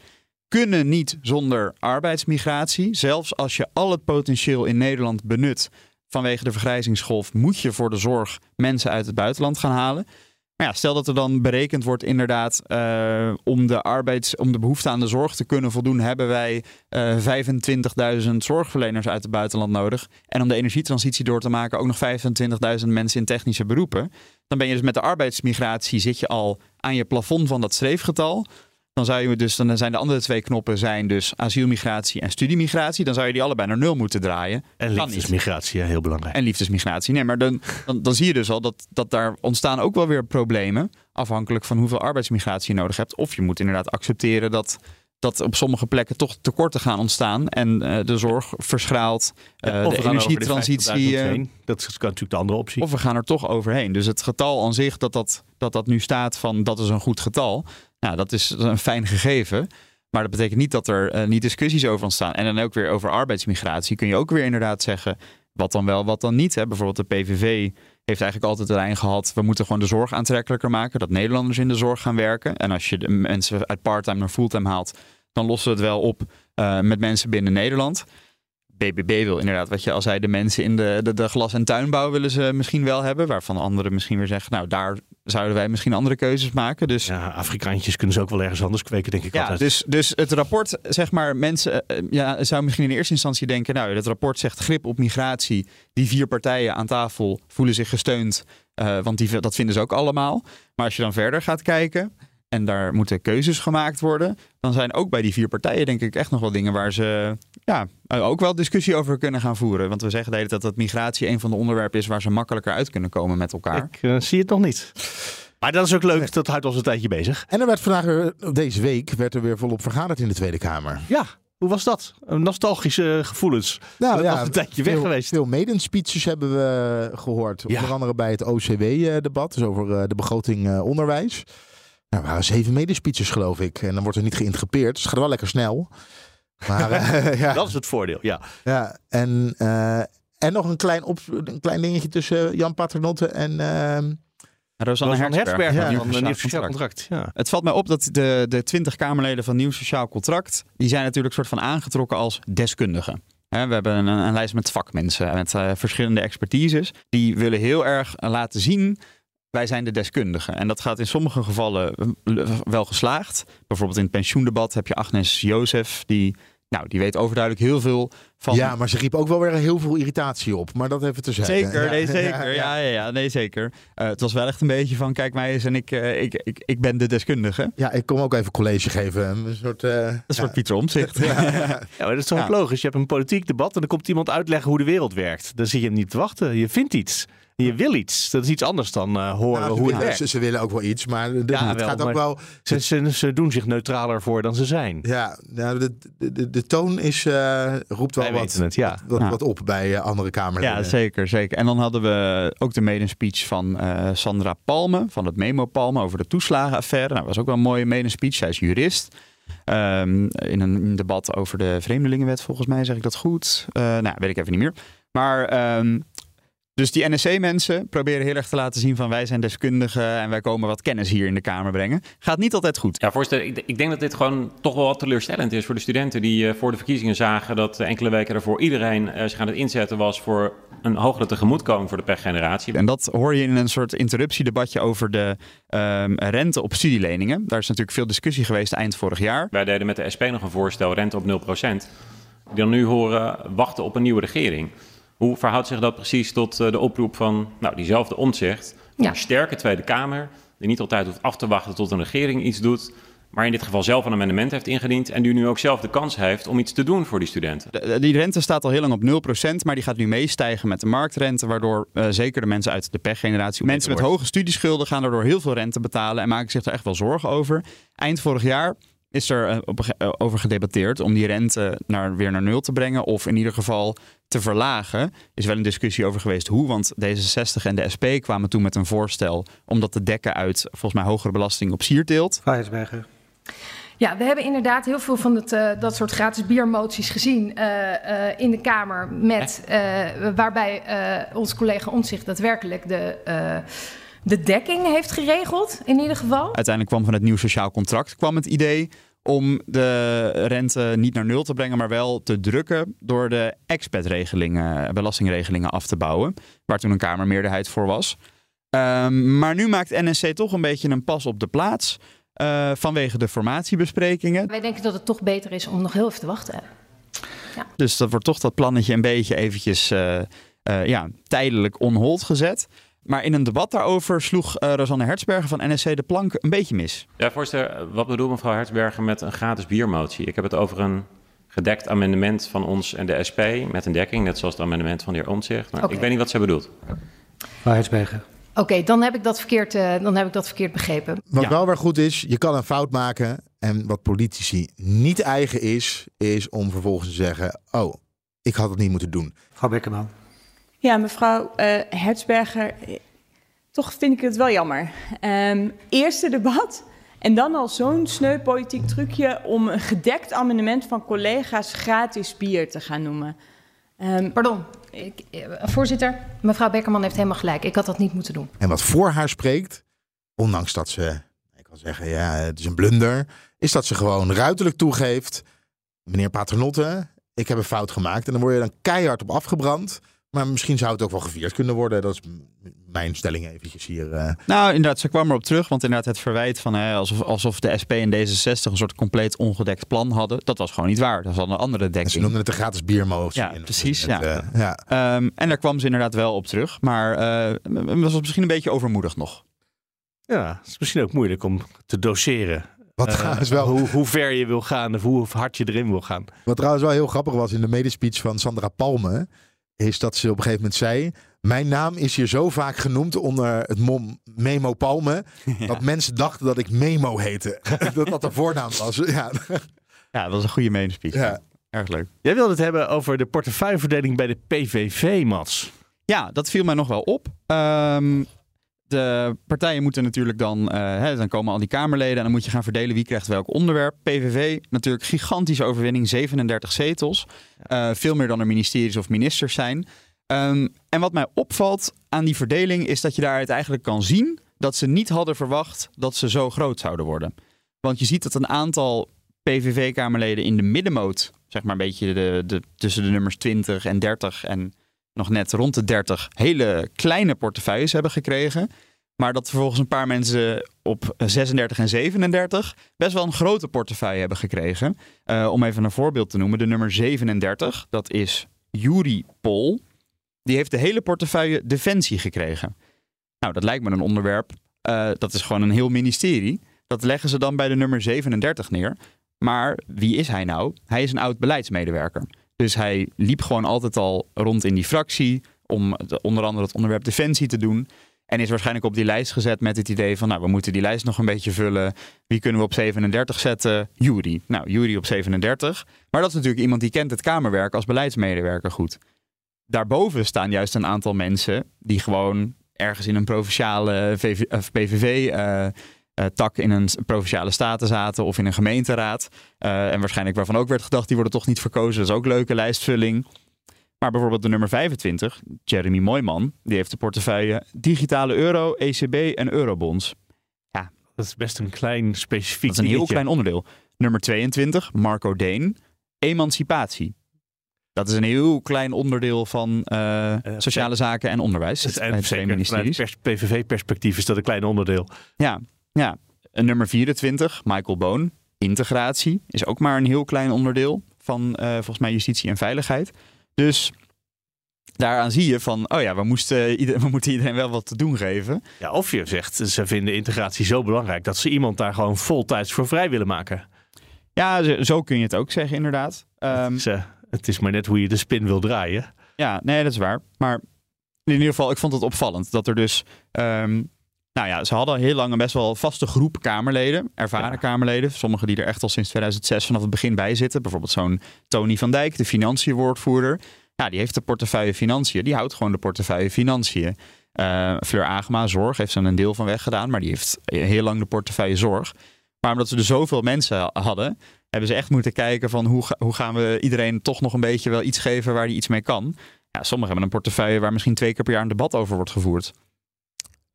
kunnen niet zonder arbeidsmigratie. Zelfs als je al het potentieel in Nederland benut vanwege de vergrijzingsgolf, moet je voor de zorg mensen uit het buitenland gaan halen. Maar ja, stel dat er dan berekend wordt inderdaad eh, om, de arbeids, om de behoefte aan de zorg te kunnen voldoen, hebben wij eh 25.000 zorgverleners uit het buitenland nodig. En om de energietransitie door te maken ook nog 25.000 mensen in technische beroepen. Dan ben je dus met de arbeidsmigratie zit je al aan je plafond van dat streefgetal. Dan, zou je dus, dan zijn de andere twee knoppen zijn dus asielmigratie en studiemigratie. Dan zou je die allebei naar nul moeten draaien. En liefdesmigratie, ja, heel belangrijk. En liefdesmigratie. Nee, maar dan, dan, dan zie je dus al dat, dat daar ontstaan ook wel weer problemen. Afhankelijk van hoeveel arbeidsmigratie je nodig hebt. Of je moet inderdaad accepteren dat, dat op sommige plekken toch tekorten gaan ontstaan. En eh, de zorg verschraalt. eh, Ja, of we de energietransitie. 50.000 eh. Dat is natuurlijk de andere optie. of we gaan er toch overheen. Dus het getal aan zich, dat dat, dat, dat nu staat van dat is een goed getal. Nou, dat is een fijn gegeven. Maar dat betekent niet dat er eh, niet discussies over ontstaan. En dan ook weer over arbeidsmigratie kun je ook weer inderdaad zeggen... wat dan wel, wat dan niet. Hè? Bijvoorbeeld de PVV heeft eigenlijk altijd de lijn gehad... we moeten gewoon de zorg aantrekkelijker maken. Dat Nederlanders in de zorg gaan werken. En als je de mensen uit parttime naar fulltime haalt... dan lossen we het wel op eh, met mensen binnen Nederland... BBB wil inderdaad, wat je al zei, de mensen in de, de, de glas- en tuinbouw willen ze misschien wel hebben. Waarvan anderen misschien weer zeggen, nou daar zouden wij misschien andere keuzes maken. Dus Ja, Afrikaantjes kunnen ze ook wel ergens anders kweken, denk ik ja, altijd. dus, dus het rapport, zeg maar, mensen eh, ja, zou misschien in eerste instantie denken, nou, het rapport zegt grip op migratie. Die vier partijen aan tafel voelen zich gesteund, eh, want die, dat vinden ze ook allemaal. Maar als je dan verder gaat kijken en daar moeten keuzes gemaakt worden, dan zijn ook bij die vier partijen denk ik echt nog wel dingen waar ze ja, eh, ook wel discussie over kunnen gaan voeren. Want we zeggen de hele tijd dat migratie een van de onderwerpen is waar ze makkelijker uit kunnen komen met elkaar. Ik eh, zie het nog niet. Maar dat is ook leuk, dat houdt ons een tijdje bezig. En er werd vandaag, deze week, werd er weer volop vergaderd in de Tweede Kamer. Ja, hoe was dat? Nostalgische gevoelens. Nou dat was een tijdje weg veel, geweest. Veel medenspeeches hebben we gehoord. Ja. Onder andere bij het OCW-debat, dus over eh, de begroting eh, onderwijs. Nou, er waren zeven medespeeches, geloof ik. En dan wordt er niet geïnterrupeerd. Dus het gaat wel lekker snel. Maar eh, ja. Dat is het voordeel, ja. ja en, eh, en nog een klein, op, een klein dingetje tussen Jan Paternotte en... ehm, Rosanne Hertzberg, Hertzberg van van Nieuw Sociaal contract. Ja. Het valt mij op dat de, de 20 Kamerleden van Nieuw Sociaal Contract, die zijn natuurlijk soort van aangetrokken als deskundigen. Hè, we hebben een, een lijst met vakmensen, met eh, verschillende expertises. Die willen heel erg laten zien, wij zijn de deskundigen. En dat gaat in sommige gevallen eh, wel geslaagd. Bijvoorbeeld in het pensioendebat heb je Agnes Jozef, die, nou, die weet overduidelijk heel veel van... Ja, maar ze riep ook wel weer heel veel irritatie op. Maar dat even te zeggen. Zeker, nee, zeker. Ja, ja, ja, nee, zeker. Eh, het was wel echt een beetje van, kijk mij eens en ik, eh, ik, ik, ik ben de deskundige. Ja, ik kom ook even college geven. Een soort, eh, Een soort ja. Pieter Omtzigt. Ja, ja. Ja, maar dat is toch Ja. ook logisch. Je hebt een politiek debat en dan komt iemand uitleggen hoe de wereld werkt. Dan zit je niet te wachten. Je vindt iets. Je wil iets. Dat is iets anders dan eh, horen Nou, ze, hoe het willen, werkt. ze, ze willen ook wel iets, maar de- Ja, het wel, gaat ook wel. Ze, ze, ze doen zich neutraler voor dan ze zijn. Ja, nou, de, de, de, toon is, eh, roept wel wat, het, ja. wat, op bij eh, andere Kamerleden. Ja, zeker, zeker. En dan hadden we ook de medespeech van eh, Sandra Palme, van het Memo Palme, over de toeslagenaffaire. Nou, dat was ook wel een mooie medespeech. Zij is jurist. Ehm, in een debat over de Vreemdelingenwet, volgens mij zeg ik dat goed. Eh, nou, weet ik even niet meer. Maar ehm, dus die NSC-mensen proberen heel erg te laten zien van wij zijn deskundigen en wij komen wat kennis hier in de Kamer brengen. Gaat niet altijd goed. Ja, voorzitter, ik, ik denk dat dit gewoon toch wel wat teleurstellend is voor de studenten die eh, voor de verkiezingen zagen dat eh, enkele weken daarvoor iedereen eh, zich aan het inzetten was voor een hogere tegemoetkoming voor de pechgeneratie. En dat hoor je in een soort interruptiedebatje over de ehm, rente op studieleningen. Daar is natuurlijk veel discussie geweest eind vorig jaar. Wij deden met de SP nog een voorstel, rente op 0%. Die dan nu horen wachten op een nieuwe regering. Hoe verhoudt zich dat precies tot eh, de oproep van nou, diezelfde omzicht? Ja. Een sterke Tweede Kamer, die niet altijd hoeft af te wachten tot een regering iets doet, maar in dit geval zelf een amendement heeft ingediend en die nu ook zelf de kans heeft om iets te doen voor die studenten. De- de- Die rente staat al heel lang op 0%, maar die gaat nu meestijgen met de marktrente, waardoor eh, zeker de mensen uit de pechgeneratie, mensen met hoge studieschulden gaan daardoor heel veel rente betalen en maken zich er echt wel zorgen over. Eind vorig jaar is er eh, eh, over gedebatteerd om die rente naar, weer naar nul te brengen of in ieder geval te verlagen. Is wel een discussie over geweest hoe, want D66 en de SP kwamen toen met een voorstel om dat te dekken uit volgens mij hogere belasting op sierteelt. Ja, we hebben inderdaad heel veel van het, eh, dat soort gratis biermoties gezien eh, eh, in de Kamer. Met, eh, waarbij eh onze collega Omtzigt daadwerkelijk de, eh, de dekking heeft geregeld, in ieder geval. Uiteindelijk kwam van het nieuw sociaal contract kwam het idee om de rente niet naar nul te brengen, maar wel te drukken door de expat-regelingen, belastingregelingen af te bouwen, waar toen een Kamermeerderheid voor was. Ehm, maar nu maakt NSC toch een beetje een pas op de plaats eh, vanwege de formatiebesprekingen. Wij denken dat het toch beter is om nog heel even te wachten. Dus dat wordt toch dat plannetje een beetje eventjes eh, eh, ja, tijdelijk on hold gezet. Maar in een debat daarover sloeg uh, Rosanne Hertzberger van NSC de plank een beetje mis. Ja, voorzitter, wat bedoelt mevrouw Hertzberger met een gratis biermotie? Ik heb het over een gedekt amendement van ons en de SP met een dekking, net zoals het amendement van de heer Omtzigt. Maar okay. ik weet niet wat zij bedoelt. Mevrouw Hertzberger. Oké, okay, dan, heb ik dat verkeerd, uh, dan heb ik dat verkeerd begrepen. Wat ja. wel weer goed is, je kan een fout maken. En wat politici niet eigen is, is om vervolgens te zeggen... oh, ik had het niet moeten doen. Mevrouw Beckerman. Ja, mevrouw uh, Hertzberger, toch vind ik het wel jammer. Um, eerste debat en dan al zo'n sneu politiek trucje om een gedekt amendement van collega's gratis bier te gaan noemen. Um, Pardon, ik, voorzitter, mevrouw Beckerman heeft helemaal gelijk. Ik had dat niet moeten doen. En wat voor haar spreekt, ondanks dat ze, ik kan zeggen, ja, het is een blunder, is dat ze gewoon ruiterlijk toegeeft, meneer Paternotte, ik heb een fout gemaakt. En dan word je dan keihard op afgebrand. Maar misschien zou het ook wel gevierd kunnen worden. Dat is mijn stelling eventjes hier. Uh... Nou, inderdaad, ze kwam erop terug. Want inderdaad, het verwijt van hè, alsof, alsof de SP en D66 een soort compleet ongedekt plan hadden. Dat was gewoon niet waar. Dat was een andere dekking. En ze noemden het een gratis biermotie. Ja, precies. Het, ja. Uh, ja. Um, en daar kwam ze inderdaad wel op terug. Maar uh, was misschien een beetje overmoedig nog. Ja, het is misschien ook moeilijk om te doseren. Wat trouwens wel... hoe, hoe ver je wil gaan of hoe hard je erin wil gaan. Wat trouwens wel heel grappig was in de medespeech van Sandra Palme is dat ze op een gegeven moment zei... Mijn naam is hier zo vaak genoemd onder het mom Memo Palme... Ja. dat mensen dachten dat ik Memo heette. dat dat de voornaam was. Ja, ja dat was een goede meningspeech. Ja. Erg leuk. Jij wilde het hebben over de portefeuilleverdeling bij de PVV, Mats. Ja, dat viel mij nog wel op. Um, de partijen moeten natuurlijk dan, uh, hè, dan komen al die Kamerleden en dan moet je gaan verdelen wie krijgt welk onderwerp. PVV, natuurlijk gigantische overwinning, 37 zetels. Uh, veel meer dan er ministeries of ministers zijn. Um, en wat mij opvalt aan die verdeling is dat je daaruit eigenlijk kan zien dat ze niet hadden verwacht dat ze zo groot zouden worden. Want je ziet dat een aantal PVV-Kamerleden in de middenmoot, zeg maar een beetje de, de, tussen de nummers 20 en 30 en nog net rond de 30 hele kleine portefeuilles hebben gekregen. Maar dat vervolgens een paar mensen op 36 en 37 best wel een grote portefeuille hebben gekregen. Uh, om even een voorbeeld te noemen. De nummer 37, dat is Yuri Pol. Die heeft de hele portefeuille Defensie gekregen. Nou, dat lijkt me een onderwerp. Uh, dat is gewoon een heel ministerie. Dat leggen ze dan bij de nummer 37 neer. Maar wie is hij nou? Hij is een oud beleidsmedewerker. Dus hij liep gewoon altijd al rond in die fractie om onder andere het onderwerp defensie te doen. En is waarschijnlijk op die lijst gezet met het idee van, nou, we moeten die lijst nog een beetje vullen. Wie kunnen we op 37 zetten? Jury. Nou, Jury op 37. Maar dat is natuurlijk iemand die kent het Kamerwerk als beleidsmedewerker goed. Daarboven staan juist een aantal mensen die gewoon ergens in een provinciale VV, PVV tak in een provinciale staten zaten of in een gemeenteraad. Uh, en waarschijnlijk waarvan ook werd gedacht, die worden toch niet verkozen. Dat is ook leuke lijstvulling. Maar bijvoorbeeld de nummer 25, Jeremy Mooiman, die heeft de portefeuille digitale euro, ECB en eurobonds. Ja, dat is best een klein specifiek. Dat is een heel klein onderdeel. Nummer 22, Marco Deen, emancipatie. Dat is een heel klein onderdeel van uh, sociale zaken en onderwijs. Het, het, het PVV-perspectief is dat een klein onderdeel. Ja, ja, nummer 24, Michael Boon. Integratie is ook maar een heel klein onderdeel van uh, volgens mij justitie en veiligheid. Dus daaraan zie je van, oh ja, we, moesten, we moeten iedereen wel wat te doen geven. Ja, of je zegt, ze vinden integratie zo belangrijk dat ze iemand daar gewoon voltijds voor vrij willen maken. Ja, zo kun je het ook zeggen, inderdaad. Um, het, is, uh, het is maar net hoe je de spin wil draaien. Ja, nee, dat is waar. Maar in ieder geval, ik vond het opvallend dat er dus um, nou ja, ze hadden heel lang een best wel vaste groep Kamerleden, ervaren ja. Kamerleden. Sommigen die er echt al sinds 2006 vanaf het begin bij zitten. Bijvoorbeeld zo'n Tony van Dijk, de financiënwoordvoerder. Ja, die heeft de portefeuille financiën. Die houdt gewoon de portefeuille financiën. Uh, Fleur Agema, zorg, heeft ze een deel van weggedaan. Maar die heeft heel lang de portefeuille zorg. Maar omdat ze er zoveel mensen hadden, hebben ze echt moeten kijken van hoe, hoe gaan we iedereen toch nog een beetje wel iets geven waar hij iets mee kan. Ja, sommigen hebben een portefeuille waar misschien twee keer per jaar een debat over wordt gevoerd.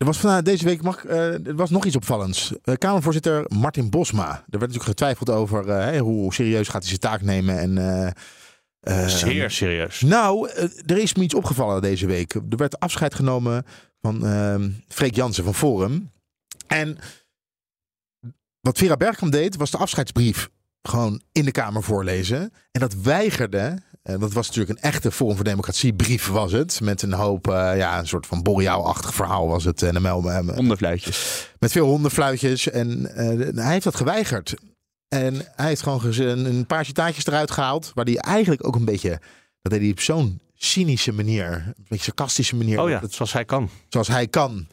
Er was vandaag deze week mag, uh, er was nog iets opvallends. Uh, Kamervoorzitter Martin Bosma. Er werd natuurlijk getwijfeld over uh, hoe serieus gaat hij zijn taak nemen. En, Zeer serieus. Nou, er is me iets opgevallen deze week. Er werd afscheid genomen van ehm, Freek Jansen van Forum. En wat Vera Bergkamp deed, was de afscheidsbrief gewoon in de Kamer voorlezen. En dat weigerde dat was natuurlijk een echte Forum voor Democratie brief was het. Met een hoop, eh, ja, een soort van Boreaal-achtig verhaal was het. En een hondenfluitjes. Met veel hondenfluitjes. En eh, hij heeft dat geweigerd. En hij heeft gewoon een, paar citaatjes eruit gehaald. Waar hij eigenlijk ook een beetje, dat deed hij op zo'n cynische manier. Een beetje sarcastische manier. Oh ja, Dat- zoals hij kan. zoals hij kan.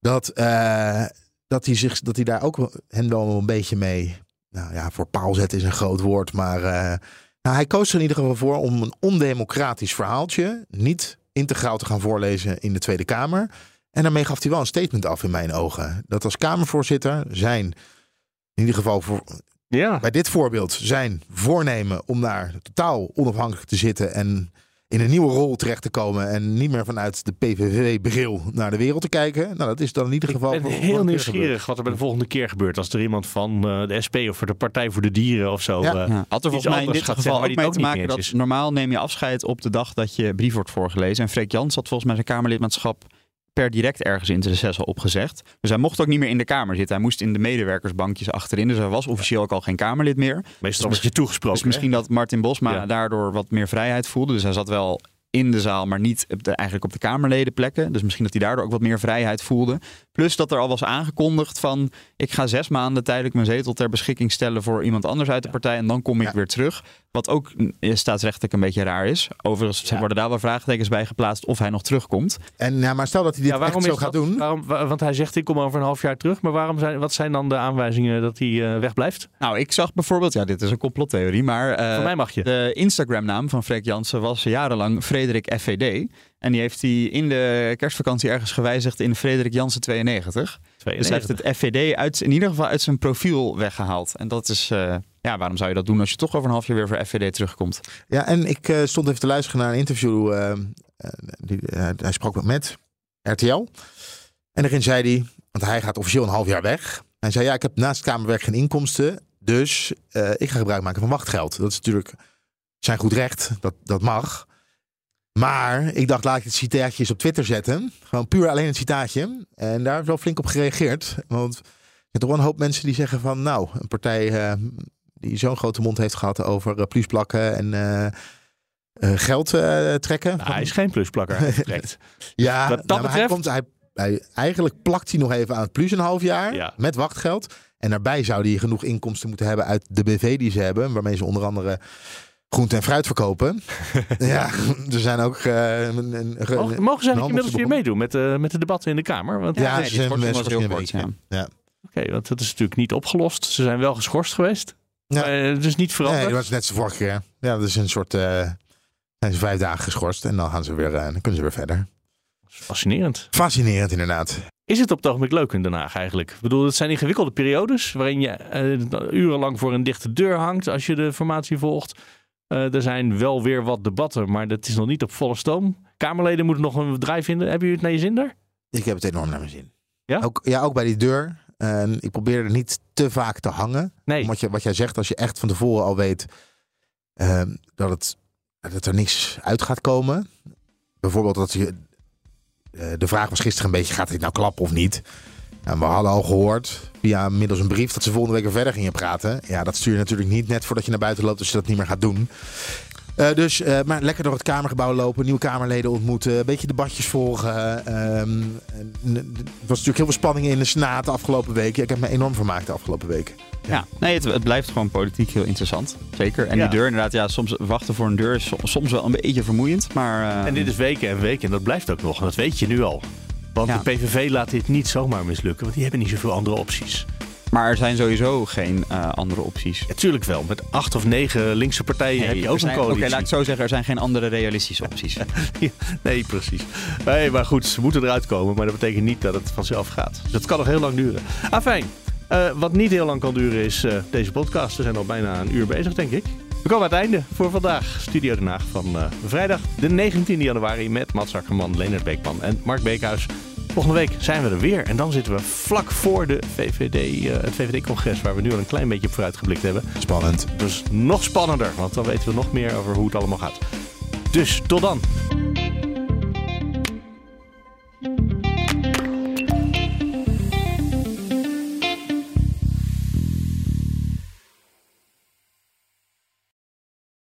Dat, eh, dat, hij zich, dat hij daar ook hen wel een beetje mee. Nou ja, voor paal zetten is een groot woord. Maar eh, nou, hij koos er in ieder geval voor om een ondemocratisch verhaaltje. niet integraal te gaan voorlezen in de Tweede Kamer. En daarmee gaf hij wel een statement af in mijn ogen. Dat als Kamervoorzitter zijn, in ieder geval voor, ja. bij dit voorbeeld, zijn voornemen om daar totaal onafhankelijk te zitten. en in een nieuwe rol terecht te komen. en niet meer vanuit de PVV-bril naar de wereld te kijken. Nou, dat is dan in ieder geval. Ik ben voor- heel nieuwsgierig wat er bij de volgende keer gebeurt. Als er iemand van eh, de SP of voor de Partij voor de Dieren of zo. Ja. eh, Ja, had er volgens mij in dit geval zeggen, ook die mee te maken dat normaal neem je afscheid op de dag dat je brief wordt voorgelezen. En Freek Jans had volgens mij zijn Kamerlidmaatschap per direct ergens in de reces al opgezegd. Dus hij mocht ook niet meer in de Kamer zitten. Hij moest in de medewerkersbankjes achterin. Dus hij was officieel ook al geen Kamerlid meer. Meestal dus word je toegesproken. Dus misschien dat Martin Bosma Ja. daardoor wat meer vrijheid voelde. Dus hij zat wel in de zaal, maar niet op de, eigenlijk op de Kamerledenplekken. Dus misschien dat hij daardoor ook wat meer vrijheid voelde. Plus dat er al was aangekondigd van... ik ga zes maanden tijdelijk mijn zetel ter beschikking stellen... voor iemand anders uit de partij en dan kom ik weer terug. Wat ook staatsrechtelijk een beetje raar is. Overigens worden daar wel vraagtekens bij geplaatst of hij nog terugkomt. En ja, maar stel dat hij dit Ja, waarom echt zo gaat dat? doen. Waarom, wa- want hij zegt ik kom over een half jaar terug. Maar waarom zijn, wat zijn dan de aanwijzingen dat hij eh, wegblijft? Nou, ik zag bijvoorbeeld, ja, dit is een complottheorie, maar eh, Voor mij mag je. de Instagram-naam van Freek Jansen was jarenlang Frederik FVD. En die heeft hij in de kerstvakantie ergens gewijzigd in Frederik Jansen 92. Dus hij heeft het FVD uit, in ieder geval uit zijn profiel weggehaald. En dat is, eh, ja, waarom zou je dat doen als je toch over een half jaar weer voor FVD terugkomt? Ja, en ik eh, stond even te luisteren naar een interview. eh, die, hij sprak met RTL. En daarin zei hij, want hij gaat officieel een half jaar weg. Hij zei, ja, ik heb naast Kamerwerk geen inkomsten. Dus ik ga gebruik maken van wachtgeld. Dat is natuurlijk zijn goed recht. Dat, dat mag. Maar ik dacht, laat ik het citaatje eens op Twitter zetten. Gewoon puur alleen het citaatje. En daar is wel flink op gereageerd. Want er zijn toch wel een hoop mensen die zeggen van... nou, een partij eh, die zo'n grote mond heeft gehad over uh, plusplakken en... eh, uh, geld trekken. Nou, hij is geen plusplakker. Hij ja, Wat dat nou, hij komt, hij, hij, eigenlijk plakt hij nog even aan het plus een half jaar Ja. met wachtgeld. En daarbij zou hij genoeg inkomsten moeten hebben uit de BV die ze hebben, waarmee ze onder andere groente en fruit verkopen. ja, er zijn ook. eh, een, een, Mogen, ze eigenlijk inmiddels weer meedoen met, de met de debatten in de Kamer? Want, Ja, nee, ze zijn was heel kort, ja. Ja. Oké, want dat is natuurlijk niet opgelost. Ze zijn wel geschorst geweest. Ja. Maar, eh, dus niet veranderd. Nee, dat was net zoals vorige keer. Ja, dat is een soort. eh zijn ze vijf dagen geschorst en dan gaan ze weer, eh, dan kunnen ze weer verder. Fascinerend. Fascinerend inderdaad. Is het op het ogenblik leuk in Den Haag eigenlijk? Ik bedoel, het zijn ingewikkelde periodes waarin je eh, urenlang voor een dichte deur hangt als je de formatie volgt. Eh, er zijn wel weer wat debatten, maar dat is nog niet op volle stoom. Kamerleden moeten nog een draai vinden. Hebben jullie het naar je zin daar? Ik heb het enorm naar mijn zin. Ja? Ook, ja, ook bij die deur. Ik probeer er niet te vaak te hangen. Nee. Wat, je, wat jij zegt, als je echt van tevoren al weet ehm, dat, het, dat er niks uit gaat komen. Bijvoorbeeld dat je. eh, de vraag was gisteren een beetje: gaat dit nou klappen of niet? En we hadden al gehoord via middels een brief dat ze volgende week weer verder gingen praten. Ja, dat stuur je natuurlijk niet net voordat je naar buiten loopt, als je dat niet meer gaat doen. Eh, dus, eh, maar lekker door het Kamergebouw lopen, nieuwe Kamerleden ontmoeten, een beetje debatjes volgen. Ehm, en, eh, er was natuurlijk heel veel spanning in de Senaat de afgelopen weken. Ik heb me enorm vermaakt de afgelopen weken. Ja, nee, het, het blijft gewoon politiek heel interessant. Zeker. En Ja. die deur inderdaad, ja, soms wachten voor een deur is so- soms wel een beetje vermoeiend. Maar, eh, En dit is weken en weken en dat blijft ook nog. En dat weet je nu al. Want Ja. de PVV laat dit niet zomaar mislukken, want die hebben niet zoveel andere opties. maar er zijn sowieso geen eh, andere opties. Natuurlijk wel. Met acht of negen linkse partijen heb je ook zijn- een coalitie. Oké, laat ik zo zeggen, er zijn geen andere realistische opties. Nee, precies. Nee, maar goed, ze moeten eruit komen. Maar dat betekent niet dat het vanzelf gaat. Dus dat kan nog heel lang duren. Ah, fijn. Wat niet heel lang kan duren is eh, deze podcast. We zijn al bijna een uur bezig, denk ik. We komen aan het einde voor vandaag. Studio Den Haag van vrijdag de 19e januari met Mats Akkerman, Leonard Beekman en Mark Beekhuis. Volgende week zijn we er weer. En dan zitten we vlak voor de VVD, eh, het VVD-congres, waar we nu al een klein beetje op vooruitgeblikt hebben. Spannend. Dus nog spannender, want dan weten we nog meer over hoe het allemaal gaat. Dus tot dan.